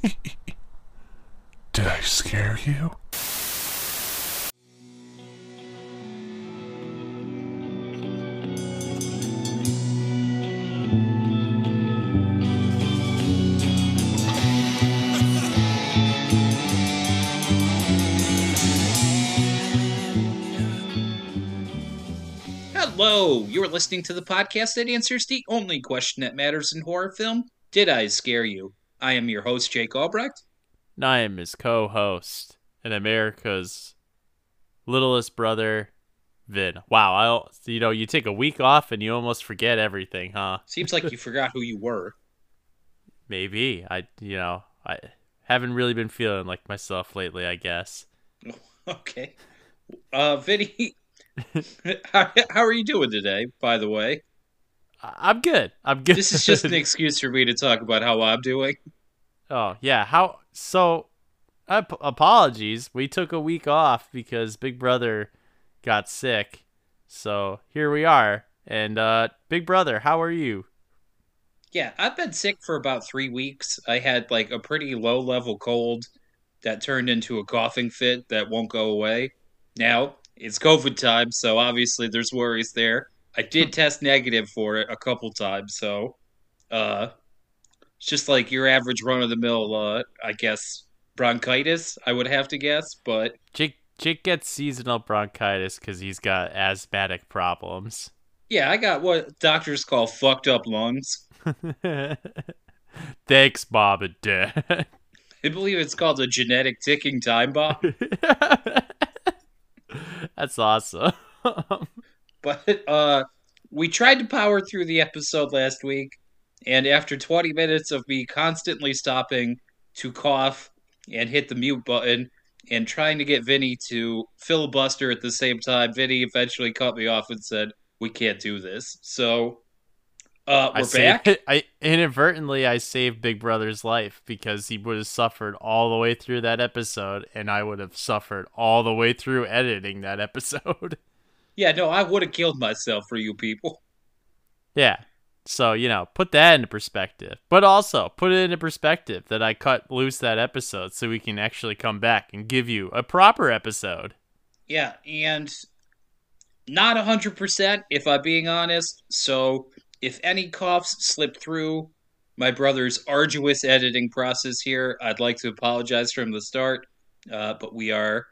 Did I scare you? Hello, you're listening to the podcast that answers the only question that matters in horror film Did I scare you? I am your host, Jake Albrecht. And I am his co-host and America's littlest brother, Vin. Wow, I'll you know you take a week off and you almost forget everything, huh? Seems like you forgot who you were. Maybe I you know I haven't really been feeling like myself lately. I guess. Okay. Uh, Vinny, how, how are you doing today, by the way? I'm good. I'm good. This is just an excuse for me to talk about how I'm doing. oh yeah. How so? Ap- apologies. We took a week off because Big Brother got sick. So here we are. And uh, Big Brother, how are you? Yeah, I've been sick for about three weeks. I had like a pretty low level cold that turned into a coughing fit that won't go away. Now, it's COVID time, so obviously there's worries there. I did test negative for it a couple times, so uh it's just like your average run of the mill uh I guess bronchitis, I would have to guess, but Jake Jake gets seasonal bronchitis because he's got asthmatic problems. yeah, I got what doctors call fucked up lungs. Thanks, Bob and Dad. I believe it's called a genetic ticking time bomb. That's awesome. But uh we tried to power through the episode last week, and after 20 minutes of me constantly stopping to cough and hit the mute button and trying to get Vinny to filibuster at the same time, Vinny eventually cut me off and said, "We can't do this." So uh we're saved, back. I inadvertently I saved Big Brother's life because he would have suffered all the way through that episode, and I would have suffered all the way through editing that episode. Yeah, no, I would have killed myself for you people. yeah. So, you know, put that into perspective. But also, put it into perspective that I cut loose that episode so we can actually come back and give you a proper episode. Yeah, and not 100% if I'm being honest. So if any coughs slip through my brother's arduous editing process here, I'd like to apologize from the start. Uh, but we are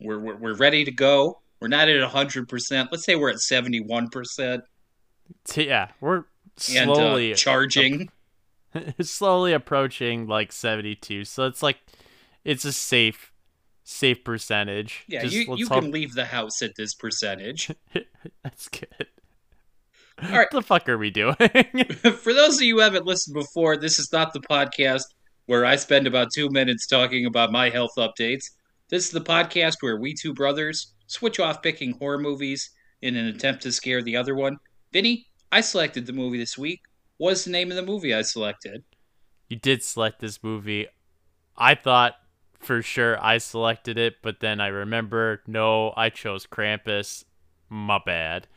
we're, we're we're ready to go. We're not at 100%. Let's say we're at 71% yeah, we're and slowly uh, charging. slowly approaching like 72. So it's like it's a safe safe percentage. Yeah, Just you, you hope- can leave the house at this percentage. That's good. All right. What the fuck are we doing? For those of you who haven't listened before, this is not the podcast where I spend about two minutes talking about my health updates. This is the podcast where we two brothers switch off picking horror movies in an attempt to scare the other one. Vinny, I selected the movie this week. What's the name of the movie I selected? you did select this movie. I thought for sure I selected it, but then I remember no, I chose Krampus. My bad.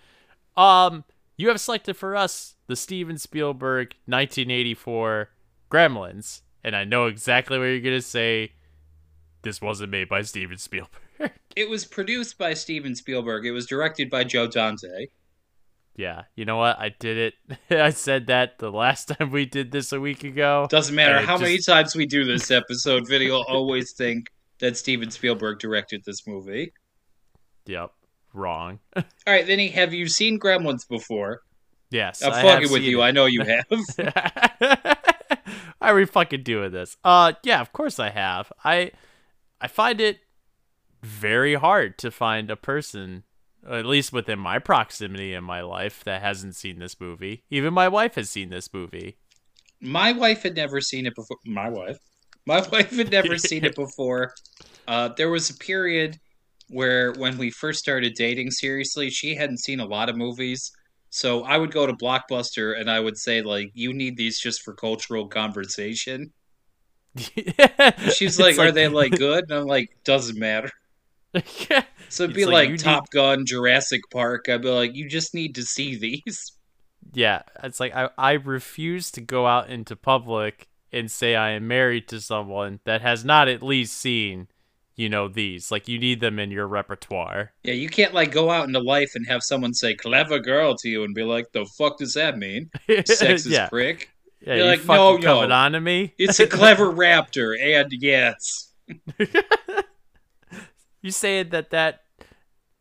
Um, you have selected for us the Steven Spielberg 1984 Gremlins, and I know exactly what you're gonna say. This wasn't made by Steven Spielberg. It was produced by Steven Spielberg. It was directed by Joe Dante. yeah, you know what? I did it. I said that the last time we did this a week ago. Doesn't matter how many times we do this episode, Vinny will always think that Steven Spielberg directed this movie. Yep, wrong. All right, Vinny, have you seen Gremlins before? yes, I'm fucking with you. it. I know you have. Are we fucking doing this? Uh, yeah, of course I have. I, I find it very hard to find a person, at least within my proximity in my life, that hasn't seen this movie. Even my wife has seen this movie. My wife had never seen it before. My wife. My wife had never seen it before. Uh, there was a period where, when we first started dating seriously, she hadn't seen a lot of movies. So I would go to Blockbuster and I would say, like, you need these just for cultural conversation. She's like, It's are they, like, good? And I'm like, doesn't matter. So it'd be It's like, like, Top Gun, Jurassic Park. I'd be like, you just need to see these. yeah, it's like I, I refuse to go out into public and say I am married to someone that has not at least seen, you know, these. Like you need them in your repertoire. Yeah, you can't like go out into life and have someone say "clever girl" to you and be like, "The fuck does that mean?" Sexist yeah, prick. yeah. You're you like, no, no. on to me. It's a clever raptor, and yes, you saying that that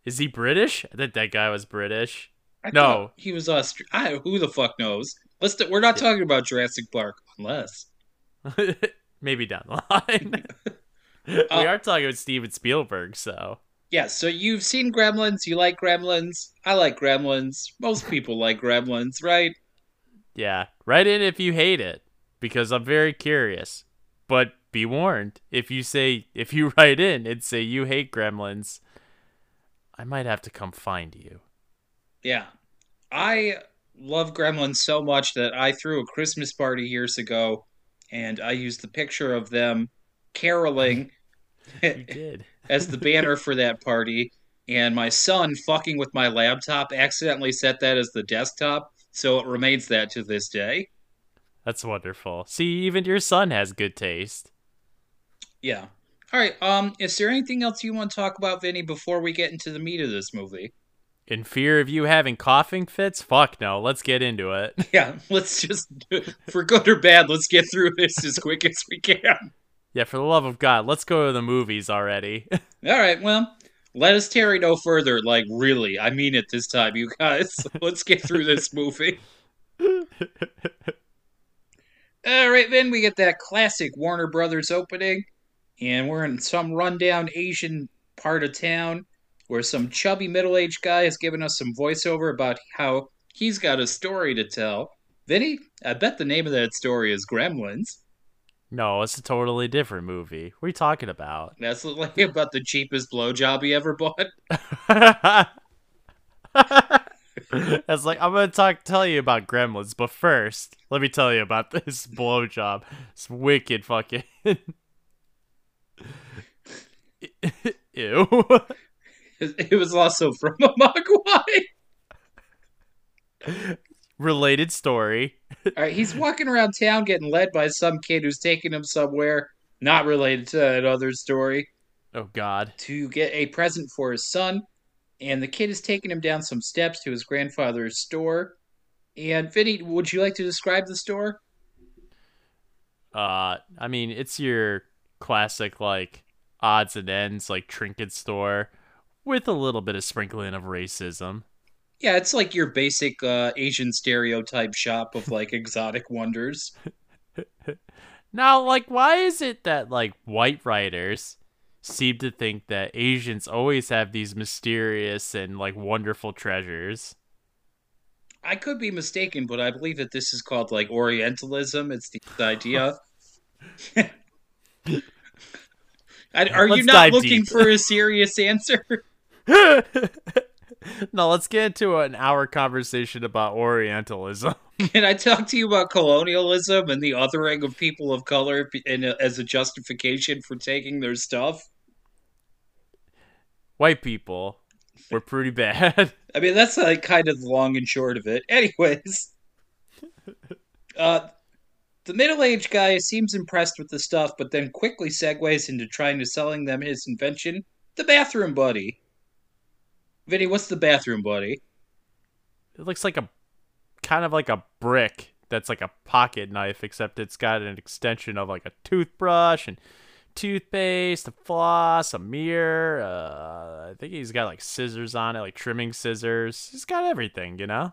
is he British? I thought that guy was British. I No. he was Aust- I, Who the fuck knows? Let's. we're not talking about Jurassic Park unless. Maybe down the line. we Uh, are talking about Steven Spielberg, so Yeah, so you've seen Gremlins. You like Gremlins. I like Gremlins. Most people like Gremlins, right? yeah. Write in if you hate it, because I'm very curious. But be warned, if you say if you write in and say you hate Gremlins, I might have to come find you. Yeah. I love Gremlins so much that I threw a Christmas party years ago and I used the picture of them caroling did. as the banner for that party. And my son, fucking with my laptop, accidentally set that as the desktop, so it remains that to this day. That's wonderful. See, even your son has good taste. Yeah. All right. Um, is there anything else you want to talk about, Vinny, before we get into the meat of this movie? In fear of you having coughing fits? Fuck no. Let's get into it. Yeah, let's just, for good or bad, let's get through this as quick as we can. Yeah, for the love of God, let's go to the movies already. All right, well, let us tarry no further. Like, really, I mean it this time, you guys. Let's get through this movie. All right, then we get that classic Warner Brothers opening, and we're in some rundown Asian part of town where some chubby middle aged guy is giving us some voiceover about how he's got a story to tell. Vinny, I bet the name of that story is Gremlins. no, it's a totally different movie. What are you talking about? That's like about the cheapest blowjob he ever bought. That's like I'm gonna talk tell you about Gremlins, but first, let me tell you about this blowjob. It's wicked fucking Ew. It was also from a Mogwai. Related story. All right, he's walking around town getting led by some kid who's taking him somewhere not related to that other story Oh god. to get a present for his son. And the kid is taking him down some steps to his grandfather's store. And Vinny, would you like to describe the store? Uh I mean, it's your classic like odds and ends like trinket store with a little bit of sprinkling of racism. Yeah, it's like your basic uh, Asian stereotype shop of like exotic wonders. Now, like, why is it that like white writers seem to think that Asians always have these mysterious and like wonderful treasures? I could be mistaken, but I believe that this is called like Orientalism. It's the idea. I- Are you Let's not looking deep. for a serious answer? no, let's get into an hour conversation about Orientalism. Can I talk to you about colonialism and the othering of people of color in a, as a justification for taking their stuff? White people were pretty bad. I mean, that's like kind of the long and short of it. Anyways, uh, the middle-aged guy seems impressed with the stuff, but then quickly segues into trying to selling them his invention, the bathroom buddy. Vinny, what's the bathroom buddy? It looks like a kind of like a brick that's like a pocket knife, except it's got an extension of like a toothbrush and toothpaste, a floss, a mirror. Uh, I think he's got like scissors on it, like trimming scissors. He's got everything, you know.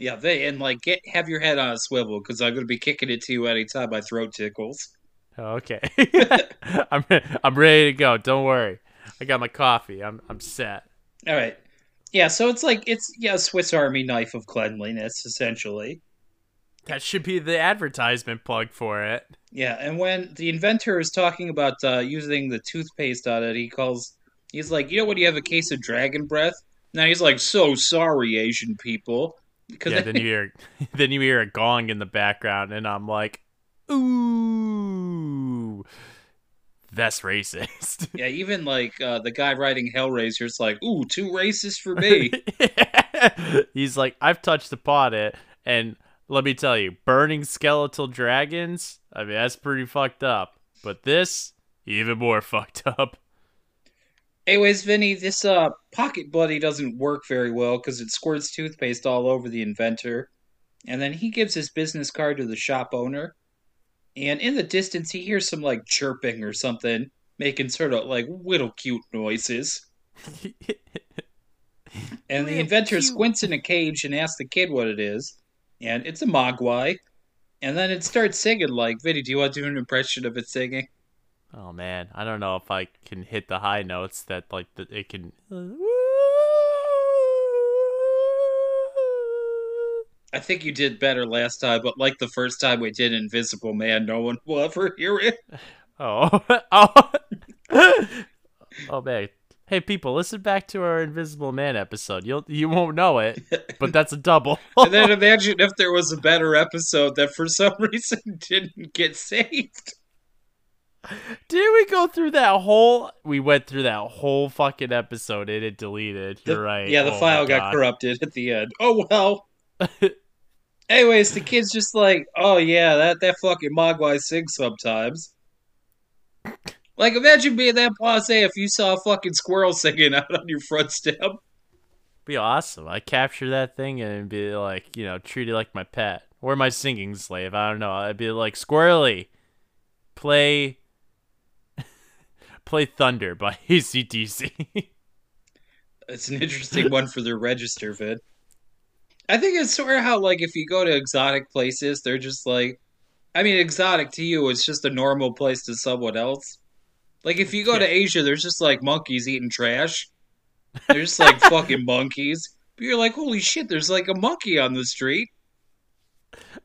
Yeah, they and like get have your head on a swivel because I'm gonna be kicking it to you anytime my throat tickles. Okay, I'm I'm ready to go. Don't worry, I got my coffee. I'm I'm set. All right. Yeah, so it's like it's yeah, Swiss Army knife of cleanliness essentially. That should be the advertisement plug for it. Yeah, and when the inventor is talking about uh, using the toothpaste on it, he calls. He's like, you know, when you have a case of dragon breath. Now he's like, so sorry, Asian people. Yeah, then you hear then you hear a gong in the background, and I'm like, ooh, that's racist. yeah, even like uh, the guy writing Hellraiser's like, ooh, too racist for me. He's like, I've touched upon it, and let me tell you, burning skeletal dragons. I mean, that's pretty fucked up. But this, even more fucked up. Anyways, Vinny, this uh pocket buddy doesn't work very well because it squirts toothpaste all over the inventor. And then he gives his business card to the shop owner. And in the distance, he hears some like chirping or something, making sort of like little cute noises. And the inventor cute. squints in a cage and asks the kid what it is. And it's a mogwai. And then it starts singing like, Vinny, do you want to do an impression of it singing? Oh man, I don't know if I can hit the high notes that like the, it can. I think you did better last time, but like the first time we did Invisible Man, no one will ever hear it. Oh, oh, oh man. Hey people, listen back to our Invisible Man episode. You'll you won't know it, but that's a double. and then imagine if there was a better episode that for some reason didn't get saved. Did we go through that whole? We went through that whole fucking episode and it deleted. The- You're right. Yeah, the Oh file got corrupted at the end. Oh well. Anyways, the kid's just like, oh yeah, that that fucking Mogwai sings sometimes. Like, imagine being that blasé if you saw a fucking squirrel singing out on your front step. Be awesome. I capture that thing and be like, you know, treat it like my pet or my singing slave. I don't know. I'd be like, Squirrely, play, play Thunder by ACDC. It's an interesting one for the register, Vid. I think it's sort of how, like, if you go to exotic places, they're just like, I mean, exotic to you, it's just a normal place to someone else. Like, if you go to Asia, there's just like monkeys eating trash. They're just like fucking monkeys. But you're like, holy shit, there's like a monkey on the street.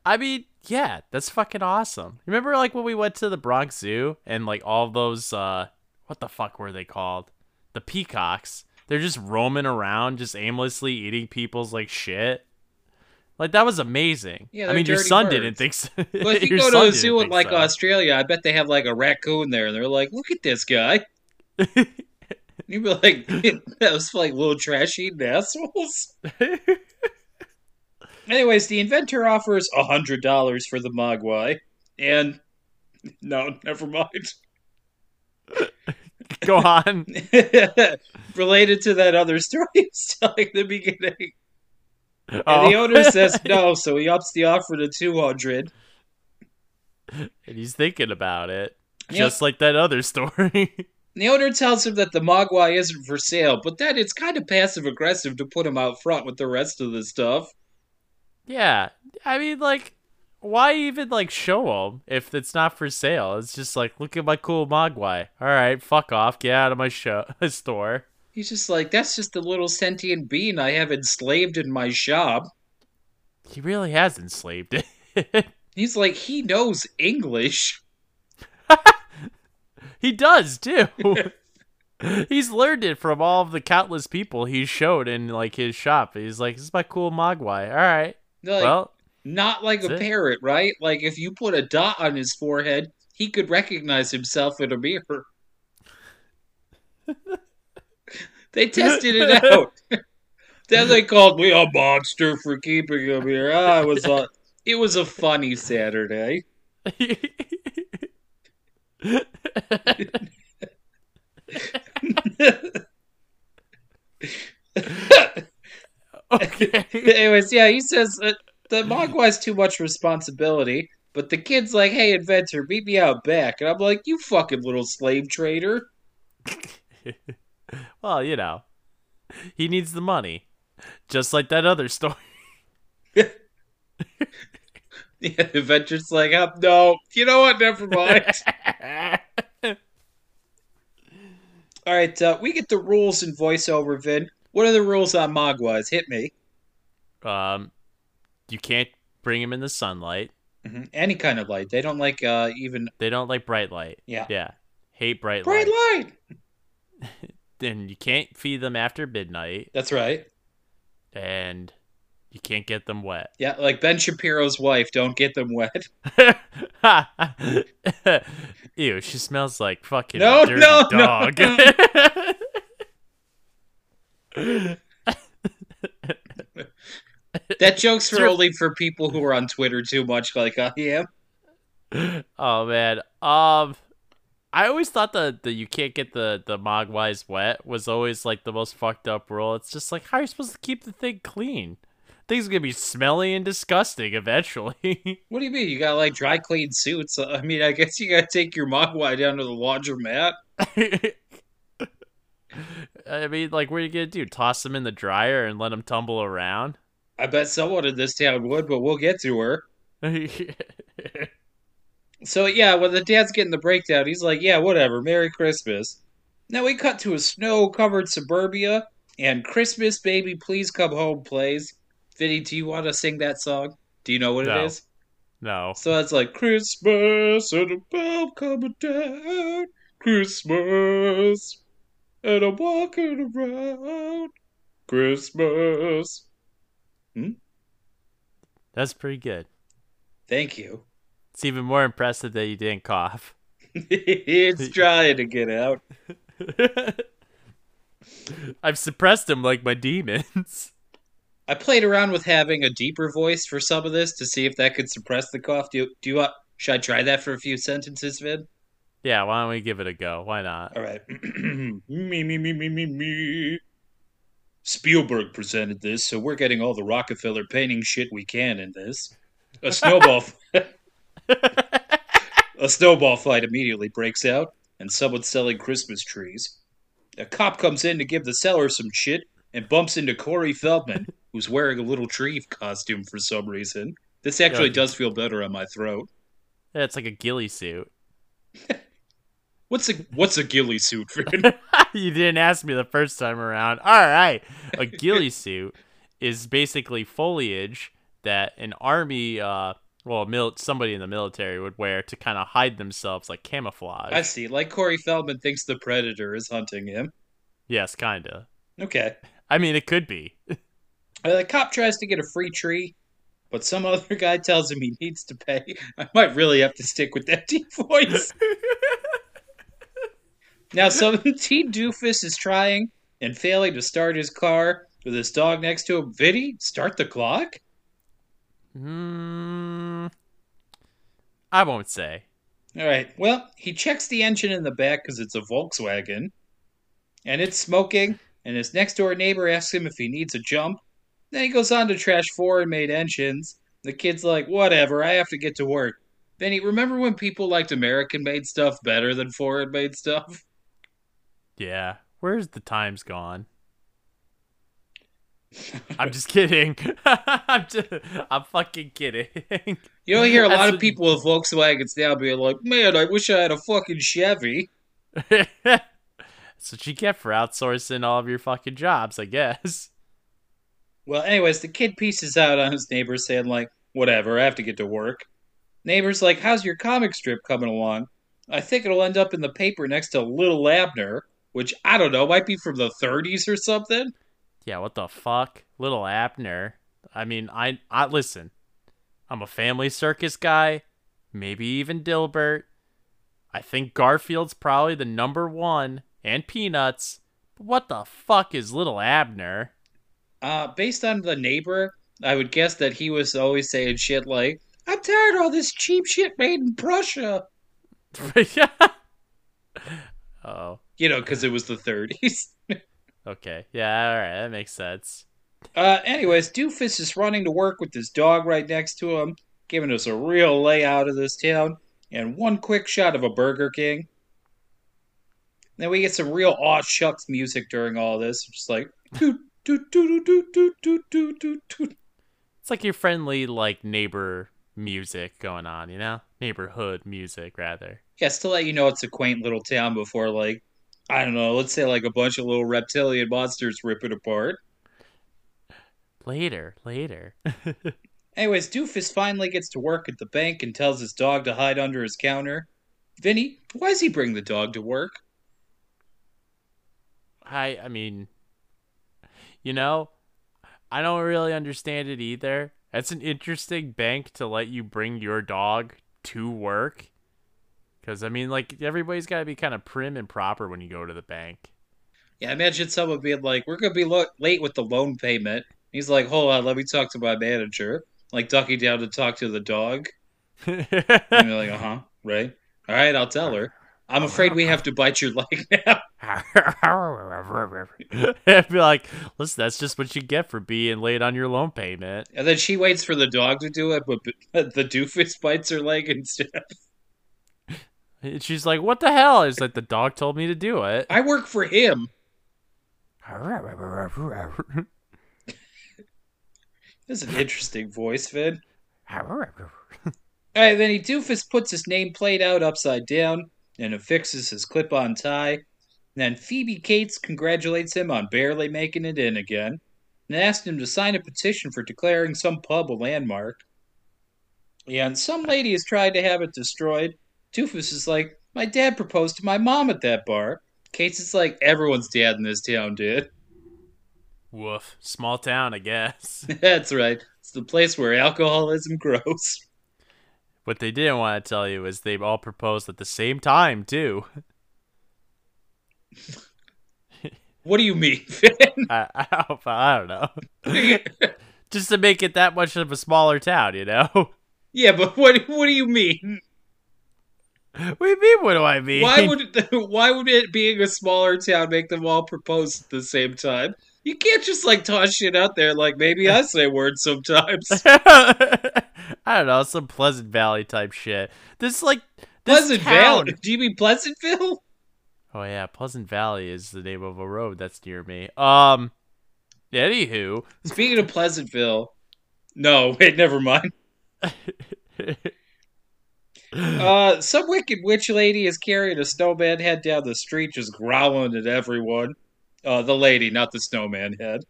I mean, yeah, that's fucking awesome. Remember, like when we went to the Bronx Zoo and like all those, uh, what the fuck were they called? The peacocks. They're just roaming around, just aimlessly eating people's like shit. Like that was amazing. Yeah, I mean, your son birds. didn't think so. But if you go to a zoo in like so. Australia, I bet they have like a raccoon there, and they're like, look at this guy. You'd be like, those like little trash eating assholes. Anyways, the inventor offers a hundred dollars for the Mogwai, and no, never mind. Go on. Related to that other story I was telling in the beginning, and Oh. the owner says no, so he ups the offer to two hundred. and he's thinking about it, Yep. just like that other story. The owner tells him that the Mogwai isn't for sale, but that it's kind of passive aggressive to put him out front with the rest of the stuff. yeah, I mean, like, why even like show him if it's not for sale? It's just like, look at my cool Mogwai. All right, fuck off, get out of my show store. He's just like, that's just a little sentient being I have enslaved in my shop. He really has enslaved it. He's like, he knows English. he does too. he's learned it from all of the countless people he showed in like his shop. He's like, this is my cool Mogwai. All right, Like, well, not like a it. parrot, right? Like, if you put a dot on his forehead, he could recognize himself in a mirror. they tested it out. then they called me a monster for keeping him here. Ah, it was a, it was a funny Saturday. okay. Anyways, yeah, he says that the Mogwai's too much responsibility, but the kid's like, "Hey, inventor, meet me out back," and I'm like, "You fucking little slave trader." well, you know, he needs the money, just like that other story. The inventor's like, oh, "No, you know what? Never mind." All right, uh, we get the rules in voiceover, Vin. What are the rules on Mogwais? Hit me. um, you can't bring him in the sunlight. hmm Any kind of light. They don't like uh, even They don't like bright light. yeah. Yeah, hate bright, Bright light. Bright light. Then you can't feed them after midnight, That's right. and you can't get them wet. Yeah, like Ben Shapiro's wife. Don't get them wet. Ew, she smells like fucking No, dirty no, no. That joke's for only for people who are on Twitter too much, like I am. oh man. Um I always thought that the you can't get the the mogwais wet was always like the most fucked up rule. It's just like how are you supposed to keep the thing clean? Thing's are gonna be smelly and disgusting eventually. What do you mean? You got like dry clean suits? I mean, I guess you gotta take your Mogwai down to the laundromat. I mean, like, what are you gonna do? Toss them in the dryer and let them tumble around? I bet someone in this town would, but we'll get to her. So yeah, when the dad's getting the breakdown, he's like, "Yeah, whatever. Merry Christmas." Now we cut to a snow-covered suburbia, and "Christmas, Baby, Please Come Home" plays. Vinny, do you want to sing that song? Do you know what No. it is? no. So it's like Christmas and a bell coming down, Christmas, and I'm walking around, Christmas. Hmm? That's pretty good. Thank you. It's even more impressive that you didn't cough. it's trying to get out. I've suppressed him like my demons. I played around with having a deeper voice for some of this to see if that could suppress the cough. Do you, do you want? Should I try that for a few sentences, Vin? Yeah, why don't we give it a go? Why not? All right. me, me, me, me, me, me. Spielberg presented this, so we're getting all the Rockefeller painting shit we can in this. A snowball, a snowball fight immediately breaks out, and someone's selling Christmas trees. A cop comes in to give the seller some shit and bumps into Corey Feldman, who's wearing a little tree costume for some reason. This actually Yeah. does feel better on my throat. Yeah, it's like a ghillie suit. What's a what's a ghillie suit, you didn't ask me the first time around. All right. A ghillie suit is basically foliage that an army, uh, well, mil- somebody in the military would wear to kind of hide themselves, like camouflage. I see. Like Corey Feldman thinks the predator is hunting him. Yes, kind of. Okay. I mean, it could be. Uh, the cop tries to get a free tree, but some other guy tells him he needs to pay. I might really have to stick with that deep voice. Now, some teen doofus is trying and failing to start his car with his dog next to him. Vinny, start the clock? Hmm. I won't say. All right. Well, he checks the engine in the back because it's a Volkswagen, and it's smoking. And his next door neighbor asks him if he needs a jump. Then he goes on to trash foreign made engines. The kid's like, "Whatever, I have to get to work." Benny, remember when people liked American made stuff better than foreign made stuff? Yeah. Where's the times gone? I'm just kidding. I'm just, I'm fucking kidding. You don't hear a lot of people with Volkswagens now being like, "Man, I wish I had a fucking Chevy." That's what you get for outsourcing all of your fucking jobs, I guess. Well, anyways, the kid pieces out on his neighbor saying, like, whatever, I have to get to work. Neighbor's like, how's your comic strip coming along? I think it'll end up in the paper next to Little Abner, which, I don't know, might be from the 30s or something. Yeah, what the fuck? Little Abner. I mean, I I listen. I'm a family circus guy, maybe even Dilbert. I think Garfield's probably the number one, and Peanuts. But what the fuck is Little Abner? Uh, based on the neighbor, I would guess that he was always saying shit like, I'm tired of all this cheap shit made in Prussia. yeah. Oh, You know, because it was the 30s. okay. Yeah, all right, that makes sense. Uh, anyways, Doofus is running to work with his dog right next to him, giving us a real layout of this town, and one quick shot of a Burger King. Then we get some real aw shucks music during all this, just like toot toot toot toot toot toot toot toot toot. It's like your friendly like neighbor music going on, you know? Neighborhood music rather. Yes, to let you know it's a quaint little town before like I don't know, let's say like a bunch of little reptilian monsters rip it apart. Later, later. Anyways, Doofus finally gets to work at the bank and tells his dog to hide under his counter. Vinny, why does he bring the dog to work? I I mean you know, I don't really understand it either. That's an interesting bank to let you bring your dog to work. Cuz I mean like everybody's got to be kind of prim and proper when you go to the bank. Yeah, I imagine someone being like, "We're gonna be lo- late with the loan payment," He's like, hold on, let me talk to my manager. Like ducking down to talk to the dog. And you're like, uh huh, right? All right, I'll tell her. I'm afraid we have to bite your leg now. I'd be like, listen, that's just what you get for being late on your loan payment. And then she waits for the dog to do it, but but the doofus bites her leg instead. And she's like, what the hell? It's like, the dog told me to do it. I work for him. That's an interesting voice, Finn. Alright, then he doofus puts his nameplate out upside down and affixes his clip on tie. And then Phoebe Cates congratulates him on barely making it in again and asks him to sign a petition for declaring some pub a landmark. And some lady has tried to have it destroyed. Doofus is like, My dad proposed to my mom at that bar. Cates is like, Everyone's dad in this town did. Woof. Small town, I guess. That's right. It's the place where alcoholism grows. What they didn't want to tell you is they all proposed at the same time, too. What do you mean, Finn? I, I, I don't know. Just to make it that much of a smaller town, you know? yeah, but what what do you mean? What do you mean? What do I mean? Why would it, why would it being a smaller town make them all propose at the same time? You can't just like toss shit out there like maybe I say words sometimes. I don't know, some Pleasant Valley type shit. This like this Pleasant Valley. Do you mean Pleasantville? Oh yeah, Pleasant Valley is the name of a road that's near me. Um, anywho, Speaking of Pleasantville, no, wait, never mind. Uh, some wicked witch lady is carrying a snowman head down the street, just growling at everyone. Uh, the lady, not the snowman head.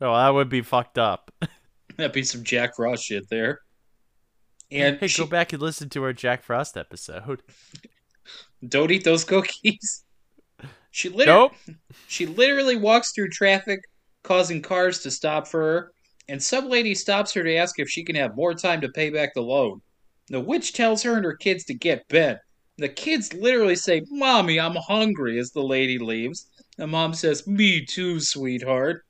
oh that would be fucked up. That'd be some Jack Frost shit there. And hey, she- go back and listen to our Jack Frost episode. don't eat those cookies. She literally, Nope. she literally walks through traffic, causing cars to stop for her. And some lady stops her to ask if she can have more time to pay back the loan. The witch tells her and her kids to get bed. The kids literally say, "Mommy, I'm hungry." As the lady leaves, the mom says, "Me too, sweetheart."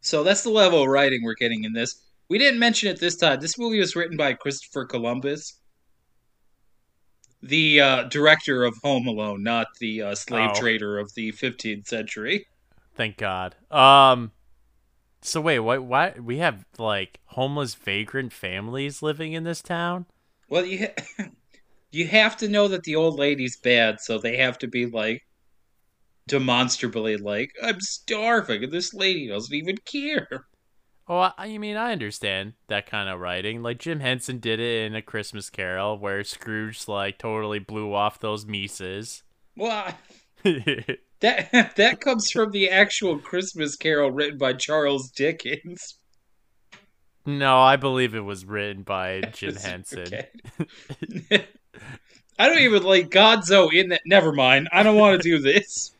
So that's the level of writing we're getting in this. We didn't mention it this time. This movie was written by Christopher Columbus, the uh, director of Home Alone, not the uh, slave Oh. trader of the 15th century. Thank God. Um, so wait, why? Why we have like homeless vagrant families living in this town? Well, you ha- you have to know that the old lady's bad, so they have to be like demonstrably like, "I'm starving," and this lady doesn't even care. Oh, I, I mean, I understand that kind of writing. Like Jim Henson did it in A Christmas Carol, where Scrooge like totally blew off those Mises. Well, I- that that comes from the actual Christmas Carol written by Charles Dickens. no, I believe it was written by Jim Henson. Okay. I don't even like Gonzo in that. Never mind. I don't want to do this.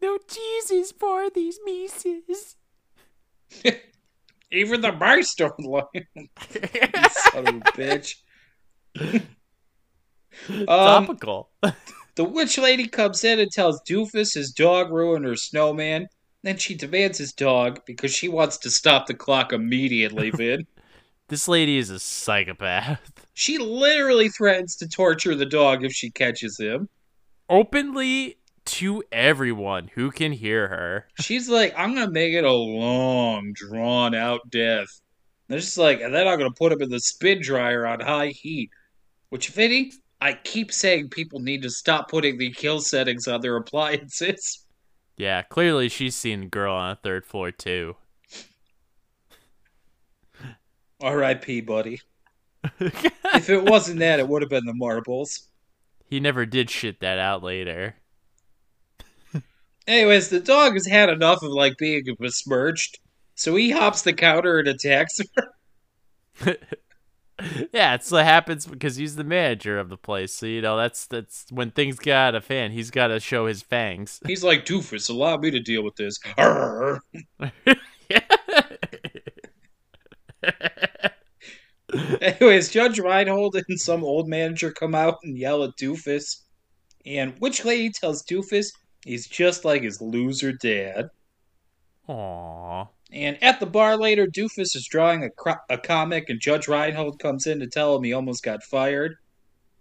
No Jesus for these Mises. Even the my storyline. You son of a bitch. Um, Topical. The witch lady comes in and tells Doofus his dog ruined her snowman. Then she demands his dog because she wants to stop the clock immediately, Vin. this lady is a psychopath. she literally threatens to torture the dog if she catches him. Openly to everyone who can hear her. She's like, I'm gonna make it a long, drawn out death. And it's just like, and then I'm gonna put him in the spin dryer on high heat. Which, Vinny, I keep saying people need to stop putting the kill settings on their appliances. Yeah, clearly she's seen Girl on a Third Floor too. R.I.P., buddy. If it wasn't that, it would have been the marbles. he never did shit that out later. Anyways, the dog has had enough of like being besmirched, so he hops the counter and attacks her. yeah, it's what happens because he's the manager of the place. So you know that's that's when things get out of hand. He's got to show his fangs. He's like, Doofus, allow me to deal with this. Anyways, Judge Reinhold and some old manager come out and yell at Doofus. And Witch Lady tells Doofus he's just like his loser dad. Aww. And at the bar later, Doofus is drawing a, cro- a comic, and Judge Reinhold comes in to tell him he almost got fired.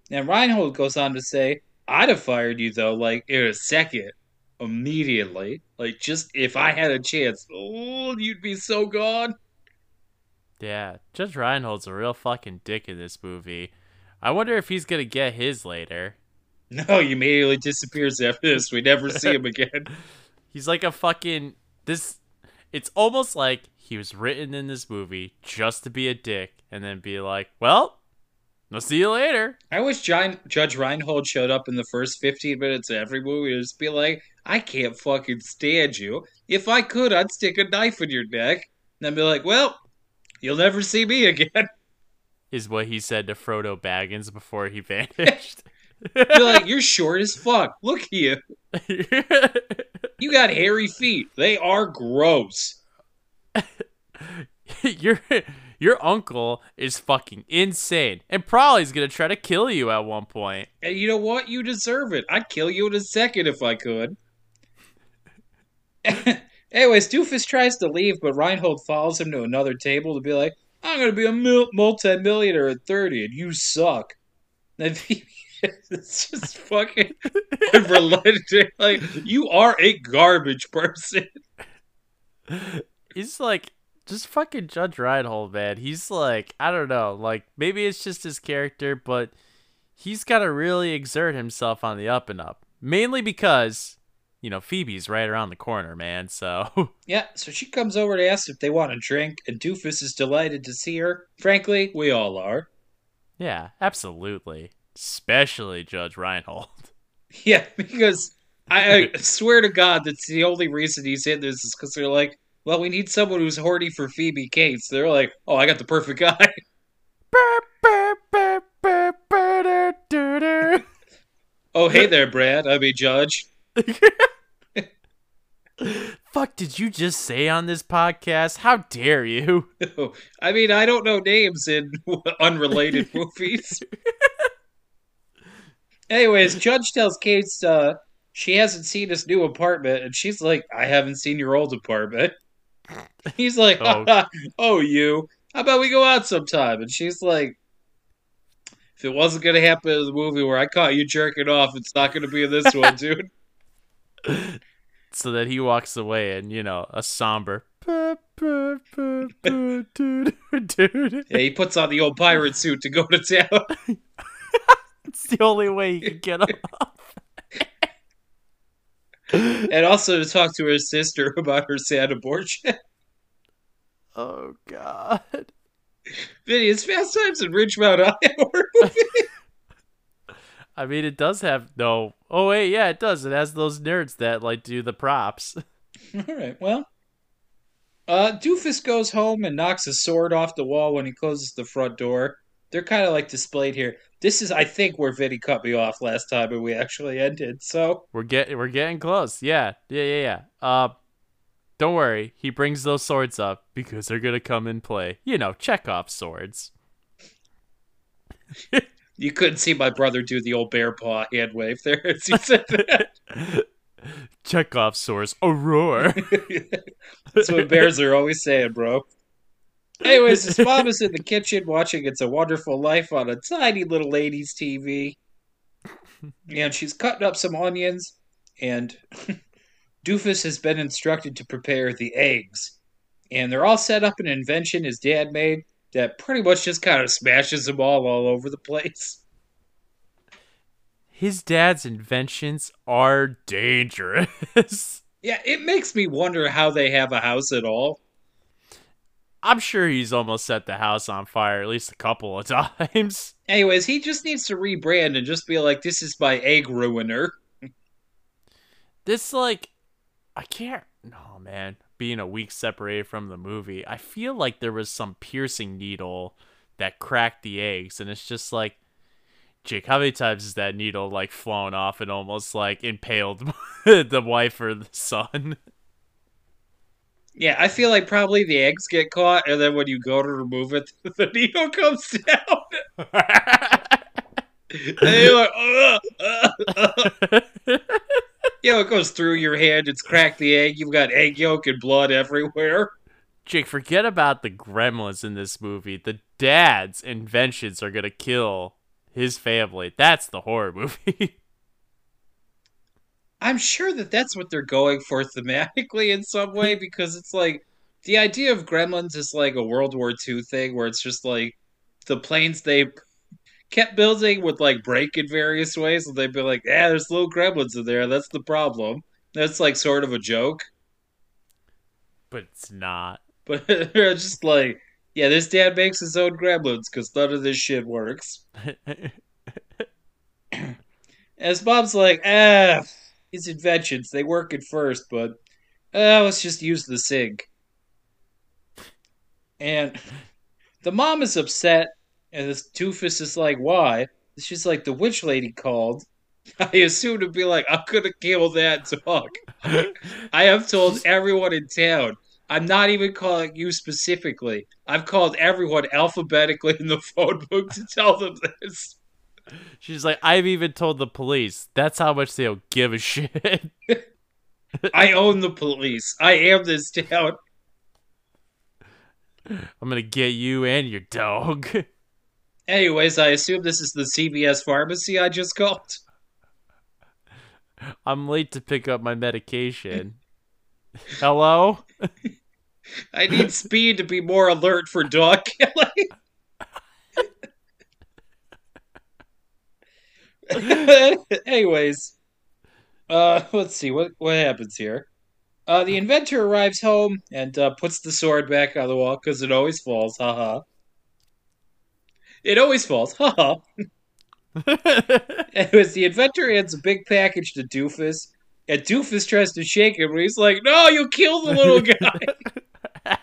And Reinhold goes on to say, I'd have fired you, though, like, in a second, immediately. Like, just if I had a chance, oh, you'd be so gone. Yeah, Judge Reinhold's a real fucking dick in this movie. I wonder if he's gonna get his later. No, he immediately disappears after this. We never see him again. He's like a fucking this. It's almost like he was written in this movie just to be a dick and then be like, "Well, I'll see you later." I wish John, Judge Reinhold showed up in the first 15 minutes of every movie and just be like, I can't fucking stand you. If I could, I'd stick a knife in your neck. And then be like, well, you'll never see me again. Is what he said to Frodo Baggins before he vanished. Be like, you're short as fuck. Look at you. You got hairy feet. They are gross. your your uncle is fucking insane and probably is gonna try to kill you at one point. And you know what? You deserve it. I'd kill you in a second if I could. Anyways, Doofus tries to leave, but Reinhold follows him to another table to be like, I'm going to be a multi-millionaire at 30, and you suck. it's just fucking unrelenting. Like, you are a garbage person. He's like just fucking Judge Reinhold, man. He's like, I don't know, like maybe it's just his character, but he's got to really exert himself on the up and up. Mainly because, you know, Phoebe's right around the corner, man. So Yeah, so she comes over to ask if they want a drink, and Doofus is delighted to see her. Frankly, we all are. yeah, absolutely. Especially Judge Reinhold. Yeah, because I, I swear to God, that's the only reason he's in this is because they're like, well, we need someone who's horny for Phoebe Cates. They're like, oh, I got the perfect guy. oh, hey there, Brad. I'm a judge. Fuck did you just say on this podcast? How dare you? I mean, I don't know names in unrelated movies. Anyways, Judge tells Kate uh, she hasn't seen his new apartment, and she's like, I haven't seen your old apartment. He's like, Oh. oh, you. How about we go out sometime? And she's like, if it wasn't going to happen in the movie where I caught you jerking off, it's not going to be in this one, dude. so that he walks away and, you know, a somber dude. Yeah, he puts on the old pirate suit to go to town. It's the only way he can get off. and also to talk to her sister about her sad abortion. Oh god. Vinny, it's Fast Times in Ridgemont High a horror movie. I mean, it does have no. Oh wait, yeah, it does. It has those nerds that like do the props. All right, well. Uh, Doofus goes home and knocks a sword off the wall when he closes the front door. They're kind of like displayed here. This is, I think, where Vinny cut me off last time and we actually ended. So, We're getting we're getting close. Yeah, yeah, yeah, yeah. Uh, don't worry. He brings those swords up because they're gonna come in play. You know, Chekhov swords. you couldn't see my brother do the old bear paw hand wave there as he said that. Chekhov swords. Aurora. That's what bears are always saying, bro. Anyways, his mom is in the kitchen watching It's a Wonderful Life on a tiny little lady's TV. And she's cutting up some onions, and Doofus has been instructed to prepare the eggs. And they're all set up in an invention his dad made that pretty much just kind of smashes them all all over the place. His dad's inventions are dangerous. Yeah, it makes me wonder how they have a house at all. I'm sure he's almost set the house on fire at least a couple of times. Anyways, he just needs to rebrand and just be like, this is my egg ruiner. This like I can't no man, being a week separated from the movie, I feel like there was some piercing needle that cracked the eggs and it's just like Jake, how many times has that needle like flown off and almost like impaled the wife or the son? Yeah, I feel like probably the eggs get caught, and then when you go to remove it, the needle comes down. and you're like, "Ugh, ugh, ugh." you know, it goes through your hand, it's cracked the egg, you've got egg yolk and blood everywhere. Jake, forget about the gremlins in this movie. The dad's inventions are gonna kill his family. That's the horror movie. I'm sure that that's what they're going for thematically in some way because it's like the idea of gremlins is like a World War II thing where it's just like the planes they kept building would like break in various ways and they'd be like, yeah, there's little gremlins in there. That's the problem. That's like sort of a joke. but it's not. But they're just like, yeah, this dad makes his own gremlins because none of this shit works. As Bob's like, ah, his inventions, they work at first, but uh, let's just use the sink. And the mom is upset, and this doofus is like, why? She's like, the witch lady called. I assume to be like, I'm gonna kill that dog. I have told everyone in town. I'm not even calling you specifically. I've called everyone alphabetically in the phone book to tell them this. She's like, I've even told the police. That's how much they'll give a shit. I own the police. I am this town. I'm gonna get you and your dog. Anyways, I assume this is the CVS pharmacy I just called. I'm late to pick up my medication. Hello? I need speed to be more alert for dog killing. Anyways, uh, let's see what what happens here. Uh, the inventor arrives home and uh, puts the sword back on the wall because it always falls. Haha. It always falls. Ha Haha. Anyways, the inventor hands a big package to Doofus, and Doofus tries to shake him, but he's like, "No, you killed the little guy."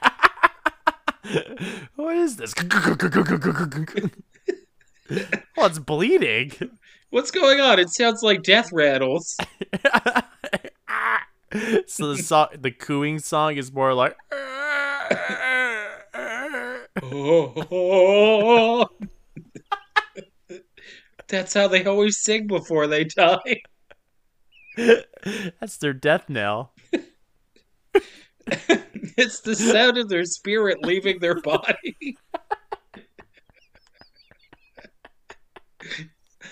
what is this? well, it's bleeding. What's going on? It sounds like death rattles. so the song, the cooing song is more like. Oh. That's how they always sing before they die. That's their death knell. it's the sound of their spirit leaving their body.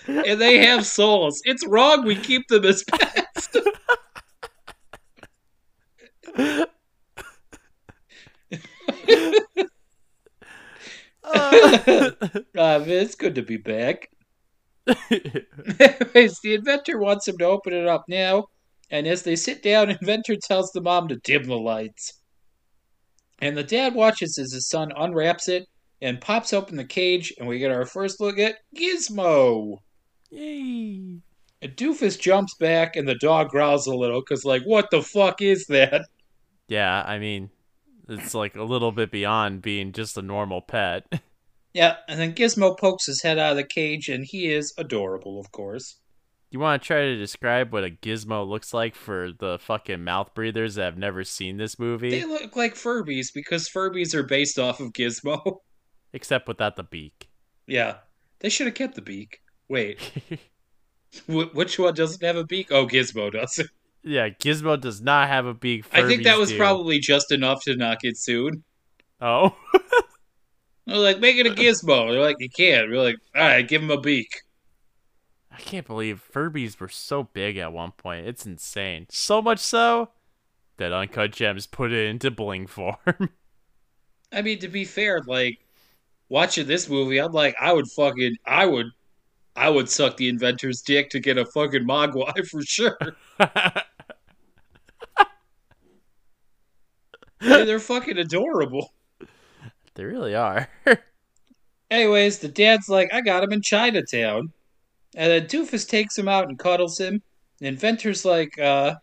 And they have souls. It's wrong we keep them as pets. uh, it's good to be back. Anyways, the inventor wants him to open it up now, and as they sit down, inventor tells the mom to dim the lights. And the dad watches as his son unwraps it and pops open the cage, and we get our first look at Gizmo. Yay! And Doofus jumps back, and the dog growls a little because, like, what the fuck is that? Yeah, I mean, it's like a little bit beyond being just a normal pet. Yeah, and then Gizmo pokes his head out of the cage, and he is adorable, of course. You want to try to describe what a gizmo looks like for the fucking mouth breathers that have never seen this movie? They look like Furbies because Furbies are based off of Gizmo. Except without the beak. yeah, they should have kept the beak. Wait, wh- which one doesn't have a beak? Oh, Gizmo does. yeah, Gizmo does not have a beak. I think that was do. probably just enough to not get sued. Oh. They're like, make it a Gizmo. They're like, you can't. We're like, all right, give him a beak. I can't believe Furbies were so big at one point. It's insane. So much so that Uncut Gems put it into bling form. I mean, to be fair, like watching this movie, I'm like, I would fucking, I would, I would suck the inventor's dick to get a fucking Mogwai for sure. They're fucking adorable. they really are. Anyways, the dad's like, I got him in Chinatown. And then Doofus takes him out and cuddles him. The inventor's like, uh,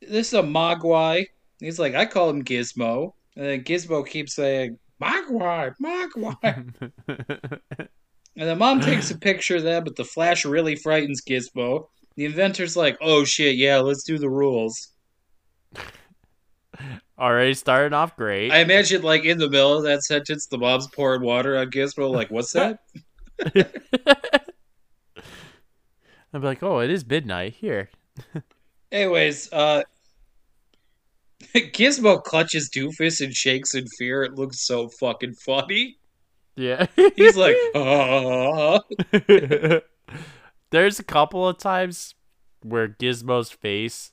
this is a Mogwai. He's like, I call him Gizmo. And then Gizmo keeps saying, Mogwai, Mogwai. and the mom takes a picture of them, but the flash really frightens Gizmo. The inventor's like, oh shit, yeah, let's do the rules. Already starting off great. I imagine, like, in the middle of that sentence, the mom's pouring water on Gizmo, like, what's that? I'd be like, oh, it is midnight. Here. Anyways, uh Gizmo clutches Doofus and shakes in fear. It looks so fucking funny. Yeah. He's like, ah. There's a couple of times where Gizmo's face,